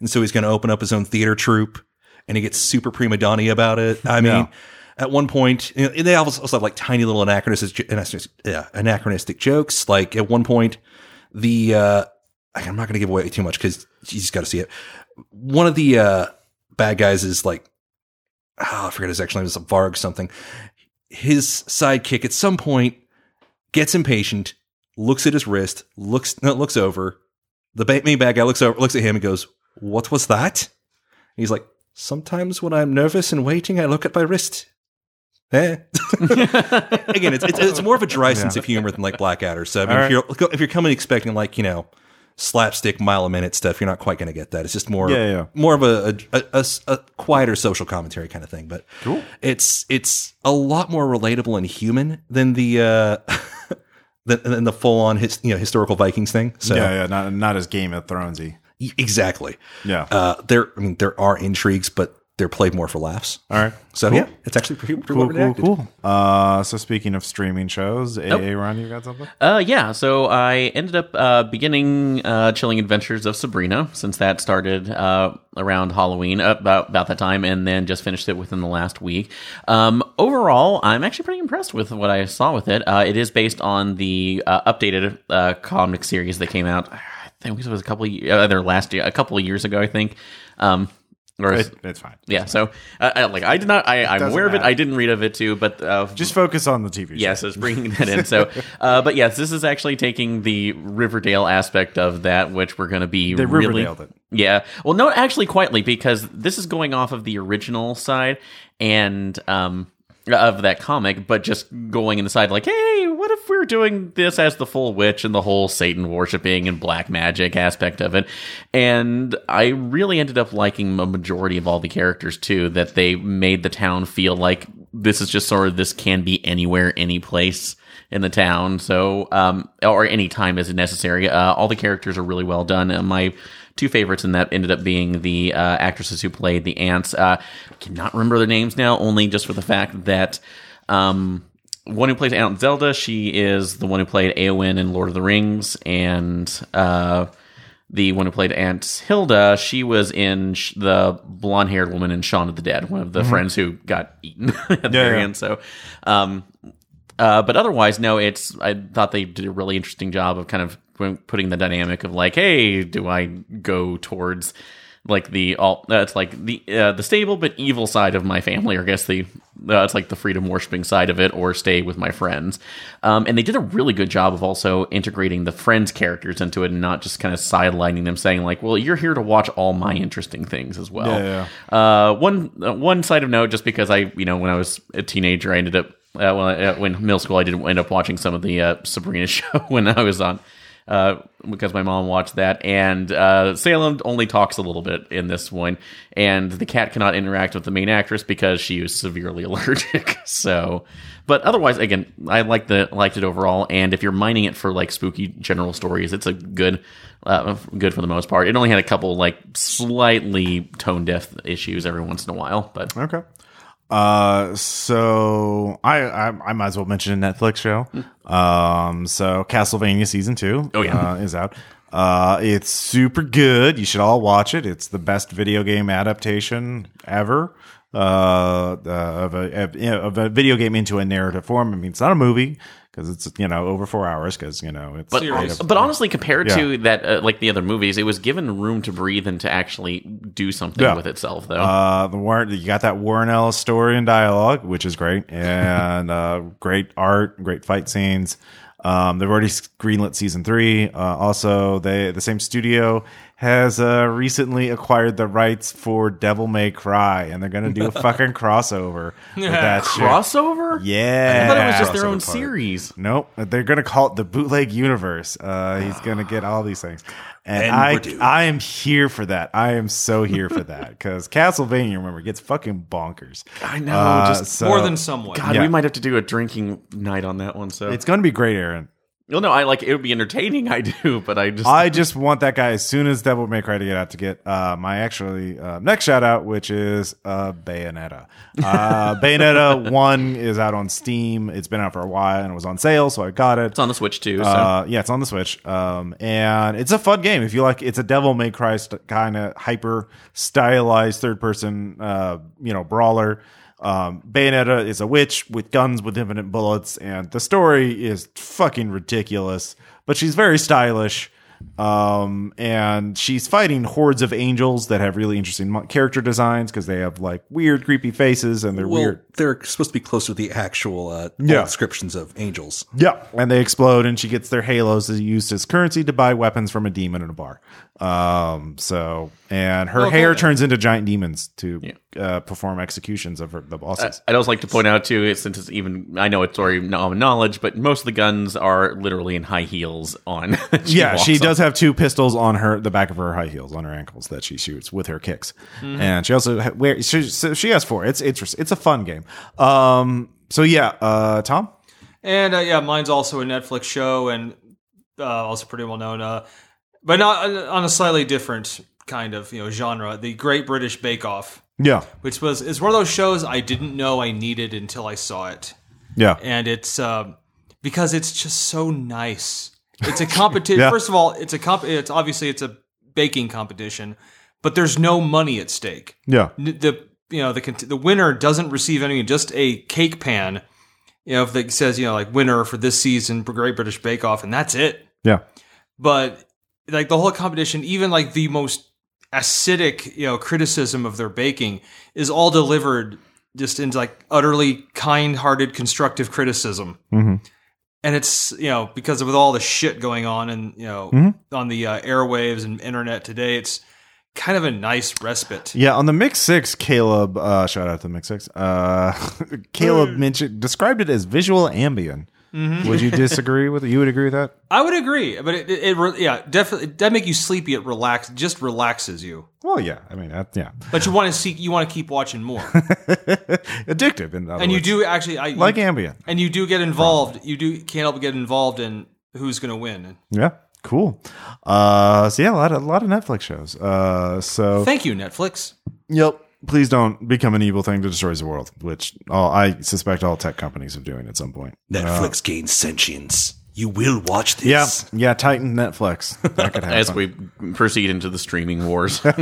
and so he's going to open up his own theater troupe, and he gets super prima donna about it. I mean. Yeah. At one point, you know, they also have like tiny little anachronistic, yeah, anachronistic jokes. Like at one point, the uh, I'm not going to give away too much because you just got to see it. One of the uh, bad guys is like, oh, I forget his actual name. It's a Varg something. His sidekick at some point gets impatient, looks at his wrist, looks no, looks over. The main bad guy looks over, looks at him, and goes, "What was that?" he's like, "Sometimes when I'm nervous and waiting, I look at my wrist." Eh. Again, it's, it's it's more of a dry sense of humor than like Blackadder. So I mean, All if you're if you're coming expecting like you know slapstick mile a minute stuff, you're not quite going to get that. It's just more Yeah, yeah. more of a a, a- a- quieter social commentary kind of thing. But Cool. it's it's a lot more relatable and human than the uh, than, than the full on his, you know historical Vikings thing. So Yeah, yeah, not not as Game of Thronesy. exactly. Yeah. Uh, there, I mean, there are intrigues, but they're played more for laughs. All right. So Cool. yeah, it's actually pretty, pretty Cool, well cool, cool. Uh, so speaking of streaming shows, AA Ron, you got something? Uh, yeah. So I ended up uh, beginning uh, Chilling Adventures of Sabrina since that started uh, around Halloween, uh, about about that time, and then just finished it within the last week. Um, overall, I'm actually pretty impressed with what I saw with it. Uh, it is based on the uh, updated uh, comic series that came out. I think it was a couple of ye- either last year, a couple of years ago, I think. Um, or It, it's fine. yeah. So uh, I, like I did not. I, I'm aware of it. I didn't read of it too, but uh, Just focus on the TV show. Yes, I was bringing that in. So, uh, but yes, this is actually taking the Riverdale aspect of that, which we're going to be They really. Riverdaled it. Yeah. Well, no, actually, quietly, because this is going off of the original side and um, of that comic, but just going inside like, hey, what if we're doing this as the full witch and the whole Satan worshiping and black magic aspect of it? And I really ended up liking a majority of all the characters too. That they made the town feel like this is just sort of this can be anywhere, any place in the town. So, um, or any time as necessary. Uh, all the characters are really well done. Uh, my two favorites and that ended up being the uh, actresses who played the ants. Uh, cannot remember their names now, only just for the fact that um, one who plays Aunt Zelda, she is the one who played Eowyn in Lord of the Rings, and uh, the one who played Aunt Hilda, she was in sh- the blonde haired woman in Shaun of the Dead, one of the friends who got eaten at the very yeah. end. So, um, uh, but otherwise, no, it's, I thought they did a really interesting job of kind of putting the dynamic of like, hey, do I go towards like the all that's like the uh, the stable but evil side of my family or I guess the uh, it's like the freedom worshiping side of it or stay with my friends. Um, and they did a really good job of also integrating the friends characters into it and not just kind of sidelining them saying like well you're here to watch all my interesting things as well. Yeah, Uh, one uh, one side of note just because I you know when I was a teenager I ended up uh, when, I, uh, when middle school I did end up watching some of the uh, Sabrina show when I was on uh, because my mom watched that. And uh, Salem only talks a little bit in this one, and the cat cannot interact with the main actress because she is severely allergic. so, but otherwise, again, I like the liked it overall. And if you're mining it for like spooky general stories, it's a good, uh, good for the most part. It only had a couple like slightly tone deaf issues every once in a while, but Okay. Uh, so I, I I might as well mention a Netflix show. Um, so Castlevania season two. Oh, yeah. uh, is out. Uh, it's super good. You should all watch it. It's the best video game adaptation ever. Uh, uh of a of, you know, of a video game into a narrative form. I mean, it's not a movie because it's you know over four hours because you know it's But, Serious. but honestly, compared Yeah. to that, uh, like the other movies, it was given room to breathe and to actually do something Yeah. with itself, though. Uh, the Warren, you got that Warren Ellis story and dialogue, which is great, and uh, great art, great fight scenes. Um, they've already greenlit season three. Uh, also, they the same studio has uh, recently acquired the rights for Devil May Cry, and they're gonna do a fucking crossover with that shit. Crossover? Yeah, I thought it was just their own part. series. Nope, they're gonna call it the bootleg universe. Uh, he's gonna get all these things, and, And I. I am here for that. I am so here for that because Castlevania, remember, gets fucking bonkers. I know, Uh, just- so- More than someone. God, Yeah. we might have to do a drinking night on that one. So it's gonna be great, Aaron. Well, no, I like it would be entertaining. I do, but I just I just want that guy as soon as Devil May Cry to get out to get uh, my actually uh, next shout out, which is uh, Bayonetta. Uh, Bayonetta one is out on Steam. It's been out for a while and it was on sale, so I got it. it's on the Switch too. So Uh, yeah, it's on the Switch, um, and it's a fun game. If you like, it's a Devil May Cry st- kind of hyper stylized third person, uh, you know, brawler. Um, Bayonetta is a witch with guns with infinite bullets, and the story is fucking ridiculous. But she's very stylish, um, and she's fighting hordes of angels that have really interesting character designs because they have like weird, creepy faces and they're Well, weird. they're supposed to be closer to the actual uh, Yeah. descriptions of angels. Yeah, and they explode, and she gets their halos used as currency to buy weapons from a demon in a bar. Um, so, and her Oh, hair cool. turns into giant demons to uh, perform executions of her, the bosses. I'd also like to point out too, since it's even I know it's already common knowledge, but most of the guns are literally in high heels on. yeah, she on. does have two pistols on her, the back of her high heels on her ankles that she shoots with her kicks, Mm-hmm. and she also ha- wear. She, so she has four. It's interesting. It's a fun game. Um, so yeah, uh, Tom. And uh, yeah, mine's also a Netflix show and uh, also pretty well known, uh, but not on a slightly different kind of you know genre. The Great British Bake Off, Yeah, which was is one of those shows I didn't know I needed until I saw it, yeah, and it's uh, because it's just so nice. It's a competition. Yeah. First of all, it's a comp. It's obviously it's a baking competition, but there's no money at stake. yeah, N- the you know the cont- the winner doesn't receive anything, just a cake pan. You know, if it says you know like winner for this season Great British Bake Off, and that's it. yeah. But like the whole competition, even like the most acidic you know criticism of their baking is all delivered just into like utterly kind-hearted constructive criticism. Mhm. And it's you know because of with all the shit going on and you know Mhm. on the uh, airwaves and internet today, it's kind of a nice respite. Yeah, on the Mix Six, Caleb, uh, shout out to the Mix Six. Uh, Caleb Hmm. mentioned described it as visual ambient. Mm-hmm. Would you disagree with it? You would agree with that? I would agree, but it, it, it yeah, definitely it doesn't make you sleepy. It relax, just relaxes you. Well, yeah. I mean, that, yeah, But you want to see, you want to keep watching more, addictive. In other and you do actually, I, like ambient. and you do get involved. You do can't help but get involved in who's going to win. Yeah, cool. Uh, so yeah, a lot of a lot of Netflix shows. Uh, so Thank you, Netflix. yep. Please don't become an evil thing that destroys the world, which all, I suspect all tech companies are doing at some point. Netflix gains sentience. You will watch this. yeah. yeah. Titan Netflix. That could happen. As we proceed into the streaming wars,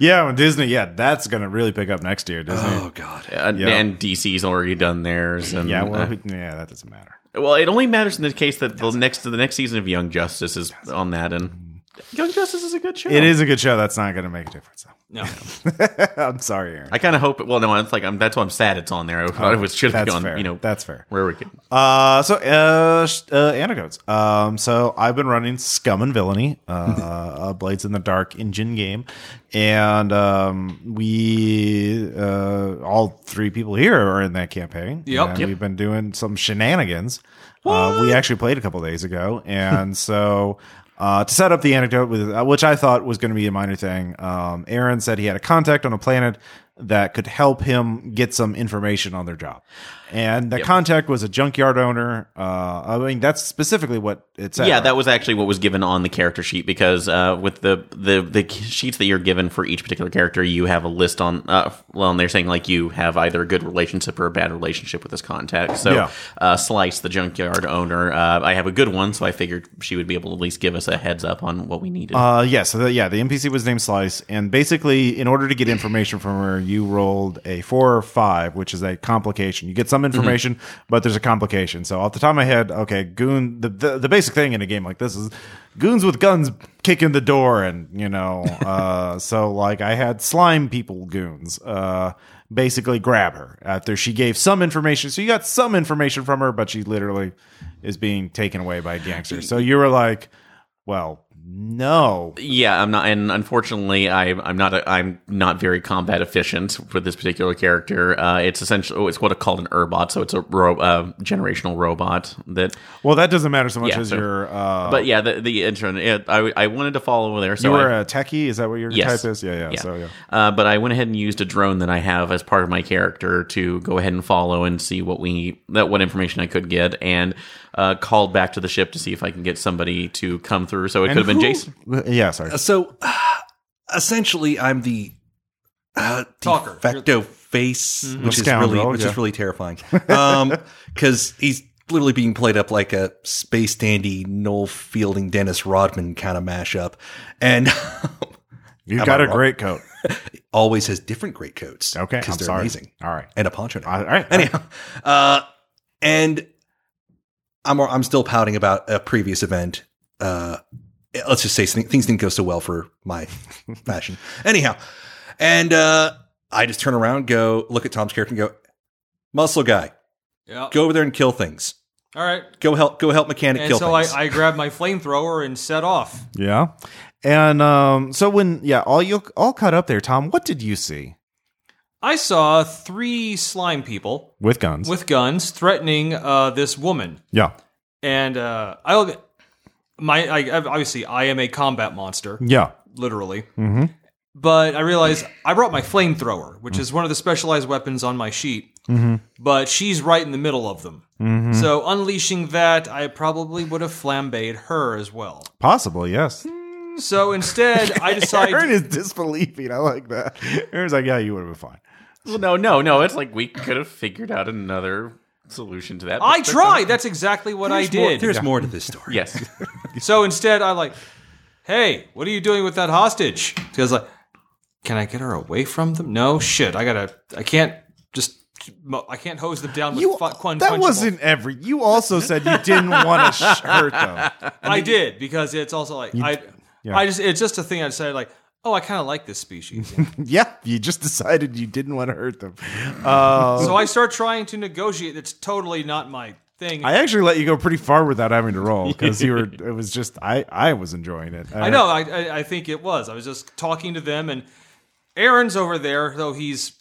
yeah, when Disney. Yeah, that's gonna really pick up next year. Disney. Oh God. and, Yeah. and DC's already done theirs. And, yeah, well, uh, yeah, that doesn't matter. well, it only matters in the case that the next the next season of Young Justice is on that, and Young Justice is a good show. It is a good show. That's not gonna make a difference. though. No. I'm sorry, Aaron. I kind of hope. Well, no, it's like I'm, that's why I'm sad it's on there. I thought it was should have That's gone. fair. You know, that's fair. where we could. Uh, so uh, sh- uh, anecdotes. Um, so I've been running Scum and Villainy, uh, uh, Blades in the Dark engine game, and um, we uh, all three people here are in that campaign. Yep. and Yep. we've been doing some shenanigans. Uh, we actually played a couple days ago, and so. Uh, to set up the anecdote with uh, which I thought was going to be a minor thing, um, Aaron said he had a contact on a planet that could help him get some information on their job, and the contact was a junkyard owner. Uh, I mean, that's specifically what it said. Yeah, that was actually what was given on the character sheet because uh, with the, the the sheets that you're given for each particular character, you have a list on. Uh, well, and they're saying like you have either a good relationship or a bad relationship with this contact. So, Yeah. uh, Slice, the junkyard owner, uh, I have a good one, so I figured she would be able to at least give us a heads up on what we needed. Uh, yeah, so the, yeah, the NPC was named Slice, and basically, in order to get information from her, you rolled a four or five, which is a complication. You get some information, but there's a complication. So, off the top of my head, okay, goon. The, the the basic thing in a game like this is goons with guns kicking the door, and you know, uh, so like I had slime people goons. Uh, basically grab her after she gave some information. So you got some information from her, but she literally is being taken away by gangsters. So you were like, well, no. Yeah, I'm not, and unfortunately, I, I'm not. A, I'm not very combat efficient for this particular character. Uh, it's essentially it's what I called an Urbot, so it's a ro- uh, generational robot that. Well, that doesn't matter so much Yeah, as so- your. Uh, But yeah, the the intro. It, I I wanted to follow over there, so you were I, a techie. Is that what your Yes. type is? Yeah, yeah. So yeah. Uh, but I went ahead and used a drone that I have as part of my character to go ahead and follow and see what we that what information I could get, and uh, called back to the ship to see if I can get somebody to come through. So it could have been Jason. Yeah, sorry. So essentially, I'm the uh, Talker. de facto face, which is Scoundrel, really which yeah. is really terrifying. Um, because he's literally being played up like a space dandy Noel Fielding Dennis Rodman kind of mashup, and You Am got a wrong? great coat. always has different great coats. Okay, because I'm they're sorry. amazing. All right. and a poncho. neck. All right. Anyhow, uh, and I'm I'm still pouting about a previous event. Uh, let's just say things didn't go so well for my fashion. Anyhow, and uh, I just turn around, go look at Tom's character, and go, muscle guy, Yeah. go over there and kill things. All right. Go help, go help mechanic And kill so I, things. I grabbed my flamethrower and set off. Yeah. And um, so when yeah, all you all caught up there, Tom. What did you see I saw three slime people with guns? with guns threatening uh, this woman. yeah, And uh, I my I, obviously I am a combat monster, yeah. literally. Mm-hmm. But I realized I brought my flamethrower, which is one of the specialized weapons on my sheet. Mm-hmm. But she's right in the middle of them. Mm-hmm. So unleashing that, I probably would have flambéed her as well. Possible, yes. So instead, I decided. Aaron is disbelieving. I like that. Aaron's like, yeah, you would have been fine. Well, no, no, no. It's like we could have figured out another solution to that. I tried. That's exactly what I There's more- did. there's more to this story. Yes. So instead, I like, hey, what are you doing with that hostage? Because like, can I get her away from them? No, shit. I gotta. I can't just. I can't hose them down with You, fu- quun- that punchable. wasn't every. You also said you didn't want to sh- hurt them. I did because it's also like I. yeah. I just. It's just a thing I decided like. Oh, I kind of like this species. Yeah, you just decided you didn't want to hurt them. Uh, so I start trying to negotiate. It's totally not my thing. I actually let you go pretty far without having to roll because you were. It was just I. I was enjoying it. I know. I, I I think it was. I was just talking to them, and Aaron's over there, though he's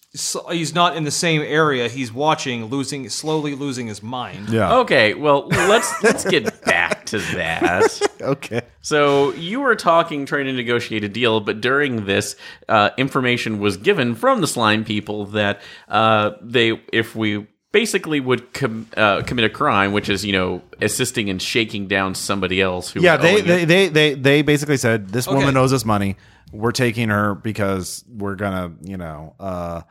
he's not in the same area. He's watching, losing slowly losing his mind. Yeah. Okay. Well, let's let's get back to that. Okay. So you were talking, trying to negotiate a deal, but during this, uh, information was given from the slime people that uh, they, if we basically would com- uh, commit a crime, which is you know assisting and shaking down somebody else who Yeah, was they, they, it. they, they, they basically said this Okay. woman owes us money. We're taking her because we're gonna, you know, uh,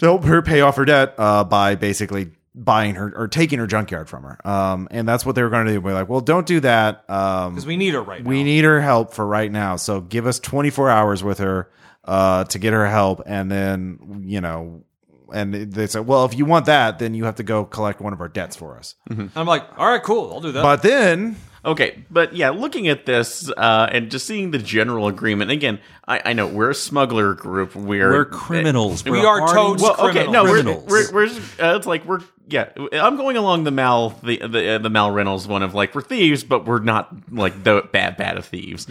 to help her pay off her debt uh, by basically buying her or taking her junkyard from her. Um, and that's what they were going to do. We're like, well, don't do that. Um, Because we need her right now. we need her help for right now. So give us 24 hours with her uh, to get her help, and then you know. And they said, "Well, if you want that, then you have to go collect one of our debts for us." I'm like, all right, cool, I'll do that. But then Okay, but yeah, looking at this uh, and just seeing the general agreement again, I, I know we're a smuggler group. We're We're criminals. We We're are hardened toads. Well, okay, criminals. no, we're we're, we're just, uh, it's like we're yeah. I'm going along the Mal the the uh, the Mal Reynolds one of like we're thieves, but we're not like the bad bad of thieves.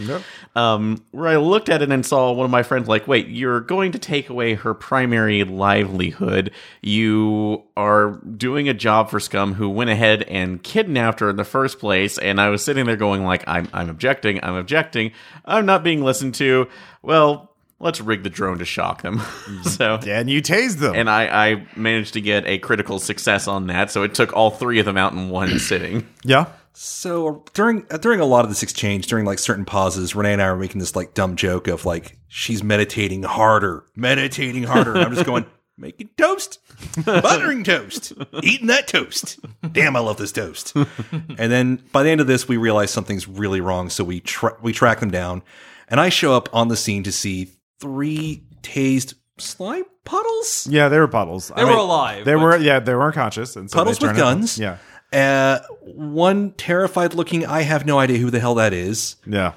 Um, where I looked at it and saw one of my friends like, wait, you're going to take away her primary livelihood. You are doing a job for scum who went ahead and kidnapped her in the first place. And I was sitting there going like, I'm I'm objecting, I'm objecting, I'm not being listened to. Well. Let's rig the drone to shock them. so and you tased them. and I, I managed to get a critical success on that. So it took all three of them out in one sitting. yeah, So during uh, during a lot of this exchange, during like certain pauses, Renee and I were making this like dumb joke of like she's meditating harder, meditating harder. And I'm just going making toast, buttering toast, eating that toast. Damn, I love this toast. and then by the end of this, we realize something's really wrong. So we tra- we track them down, and I show up on the scene to see three tased slime puddles. yeah, they were puddles. They were alive, They were yeah, they weren't conscious. And so Puddles with turned out- guns. Yeah, Uh, one terrified looking. I have no idea who the hell that is. yeah.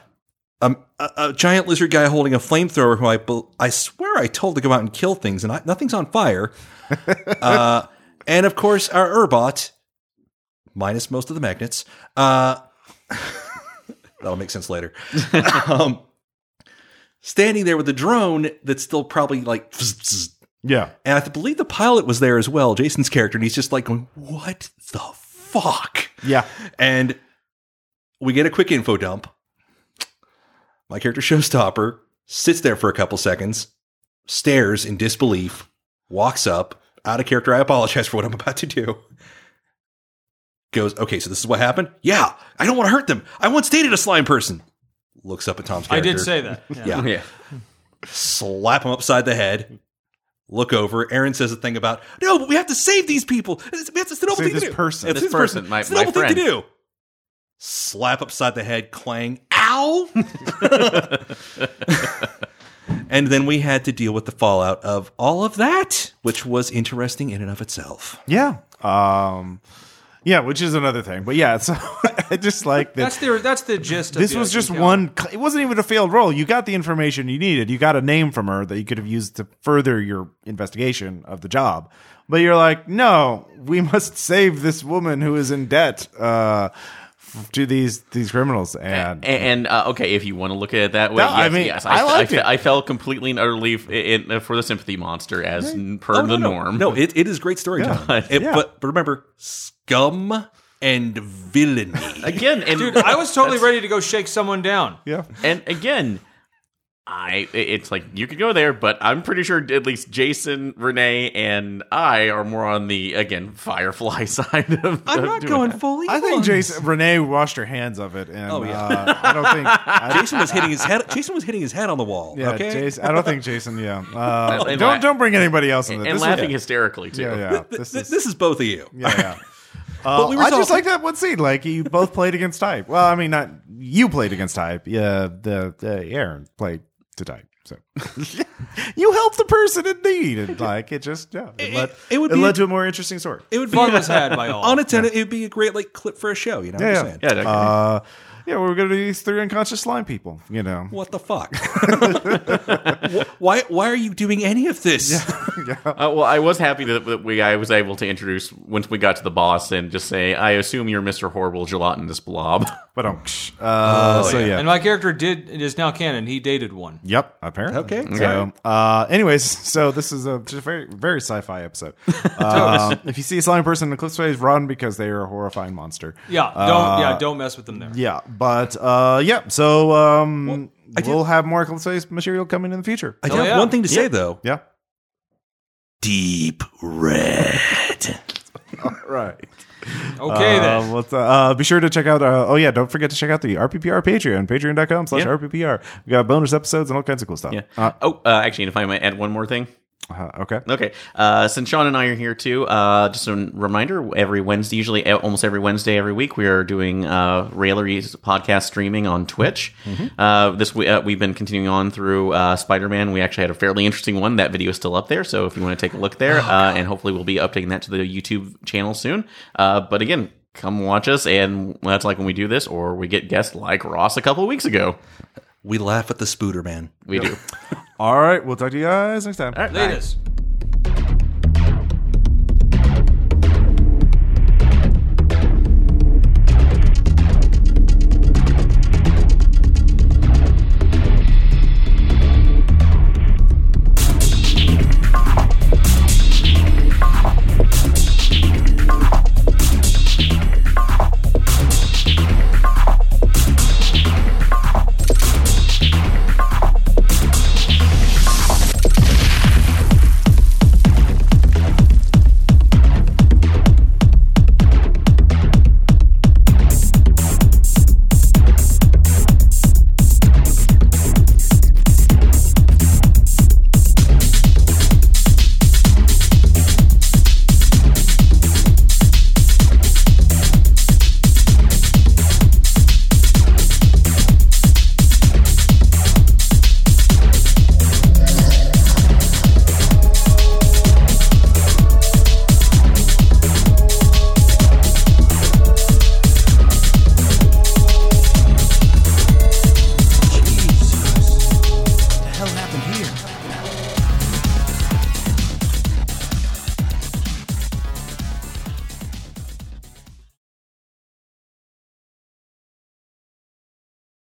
Um, a, a giant lizard guy holding a flamethrower who I I swear I told to go out and kill things, and I, nothing's on fire. uh, and of course, our Urbot, minus most of the magnets. Uh, that'll make sense later. um, standing there with the drone that's still probably like. Yeah. And I believe the pilot was there as well, Jason's character, and he's just like going, "What the fuck?" Yeah. And we get a quick info dump. My character Showstopper sits there for a couple seconds, stares in disbelief, walks up, out of character. I apologize for what I'm about to do. Goes, okay, so this is what happened? Yeah, I don't want to hurt them. I once dated a slime person. Looks up at Tom's character. I did say that. Yeah. Yeah. Yeah. Slap him upside the head. Look over. Aaron says a thing about, no, but we have to save these people. It's, it's the noble Save thing this to do. person. It's This person, my- it's the my noble thing to friend. do. Slap upside the head, clang, ow. and then we had to deal with the fallout of all of that, which was interesting in and of itself. Yeah. Um yeah, which is another thing. But yeah, so I just like that That's the that's the gist. Of this the was just encounter. one it wasn't even a failed roll. You got the information you needed. You got a name from her that you could have used to further your investigation of the job. But you're like, "No, we must save this woman who is in debt uh f- to these these criminals." And And, and uh, okay, if you want to look at it that way, No, yes, I mean, yes, I fe- liked fe- it. I fell completely and utterly f- in, uh, for the sympathy monster as n- per Oh, the no. norm. No, it, it is great storytelling. Yeah. It- Yeah. But, but remember, scum and villainy. again, and Dude, I was totally ready to go shake someone down. yeah. And again, I it's like you could go there, but I'm pretty sure at least Jason, Renee, and I are more on the again Firefly side of. I'm of not going that. fully. I think. Jason Renee washed her hands of it and Oh, yeah. uh, I don't think I, Jason was hitting his head. Jason was hitting his head on the wall. yeah, okay, Jason, I don't think Jason, yeah. Uh, And don't la- don't bring anybody else in and this. This laughing is- hysterically too. Yeah, yeah. Th- This is this is both of you. Yeah, yeah. Uh, we were I just like that one scene. Like you both played against type. Well, I mean, not you played against type. Yeah, the, the Aaron played to type. So you help the person in need, and like it just yeah, it, It- led it would it be- led to a more interesting story. It would be Fun was had by all. unattended. It would be a great like clip for a show. You know, what I'm Yeah, saying? Yeah, okay. Uh, yeah, we're gonna do these three unconscious slime people. You know, What the fuck? Why? Why are you doing any of this? Uh, well, I was happy that, that we I was able to introduce once we got to the boss and just say, "I assume you're Mr. Horrible Gelatinous Blob." but um, uh, so yeah. yeah. And my character did is now canon. He dated one. Yep, apparently. Okay. So, uh, anyways, so this is a just a very, very sci-fi episode. Um, if you see a slime person in the cliff space, run because they are a horrifying monster. Yeah, don't yeah, don't mess with them there. Yeah, but uh, yeah. So um, I we'll have more cliff space material coming in the future. I do Oh, have yeah. one thing to say though. yeah. Deep red. Right. Okay Uh, then. let's, uh, uh, be sure to check out. Uh, oh yeah, don't forget to check out the RPPR Patreon, Patreon.com/slash RPPR. We got bonus episodes and all kinds of cool stuff. Yeah. Uh, oh, uh, actually, if I might add one more thing, Uh, okay. Okay. Uh, since Sean and I are here too, uh, just a reminder: every Wednesday, usually almost every Wednesday every week, we are doing uh, Railery's podcast streaming on Twitch. Uh, this we, uh, we've been continuing on through uh, Spider Man. We actually had a fairly interesting one. That video is still up there, so if you want to take a look there, uh, and hopefully we'll be updating that to the YouTube channel soon. Uh, but again. Come watch us, and that's like when we do this, or we get guests like Ross a couple of weeks ago. We laugh at the Spooder man. We do. All right. We'll talk to you guys next time. All right, bye. Latest.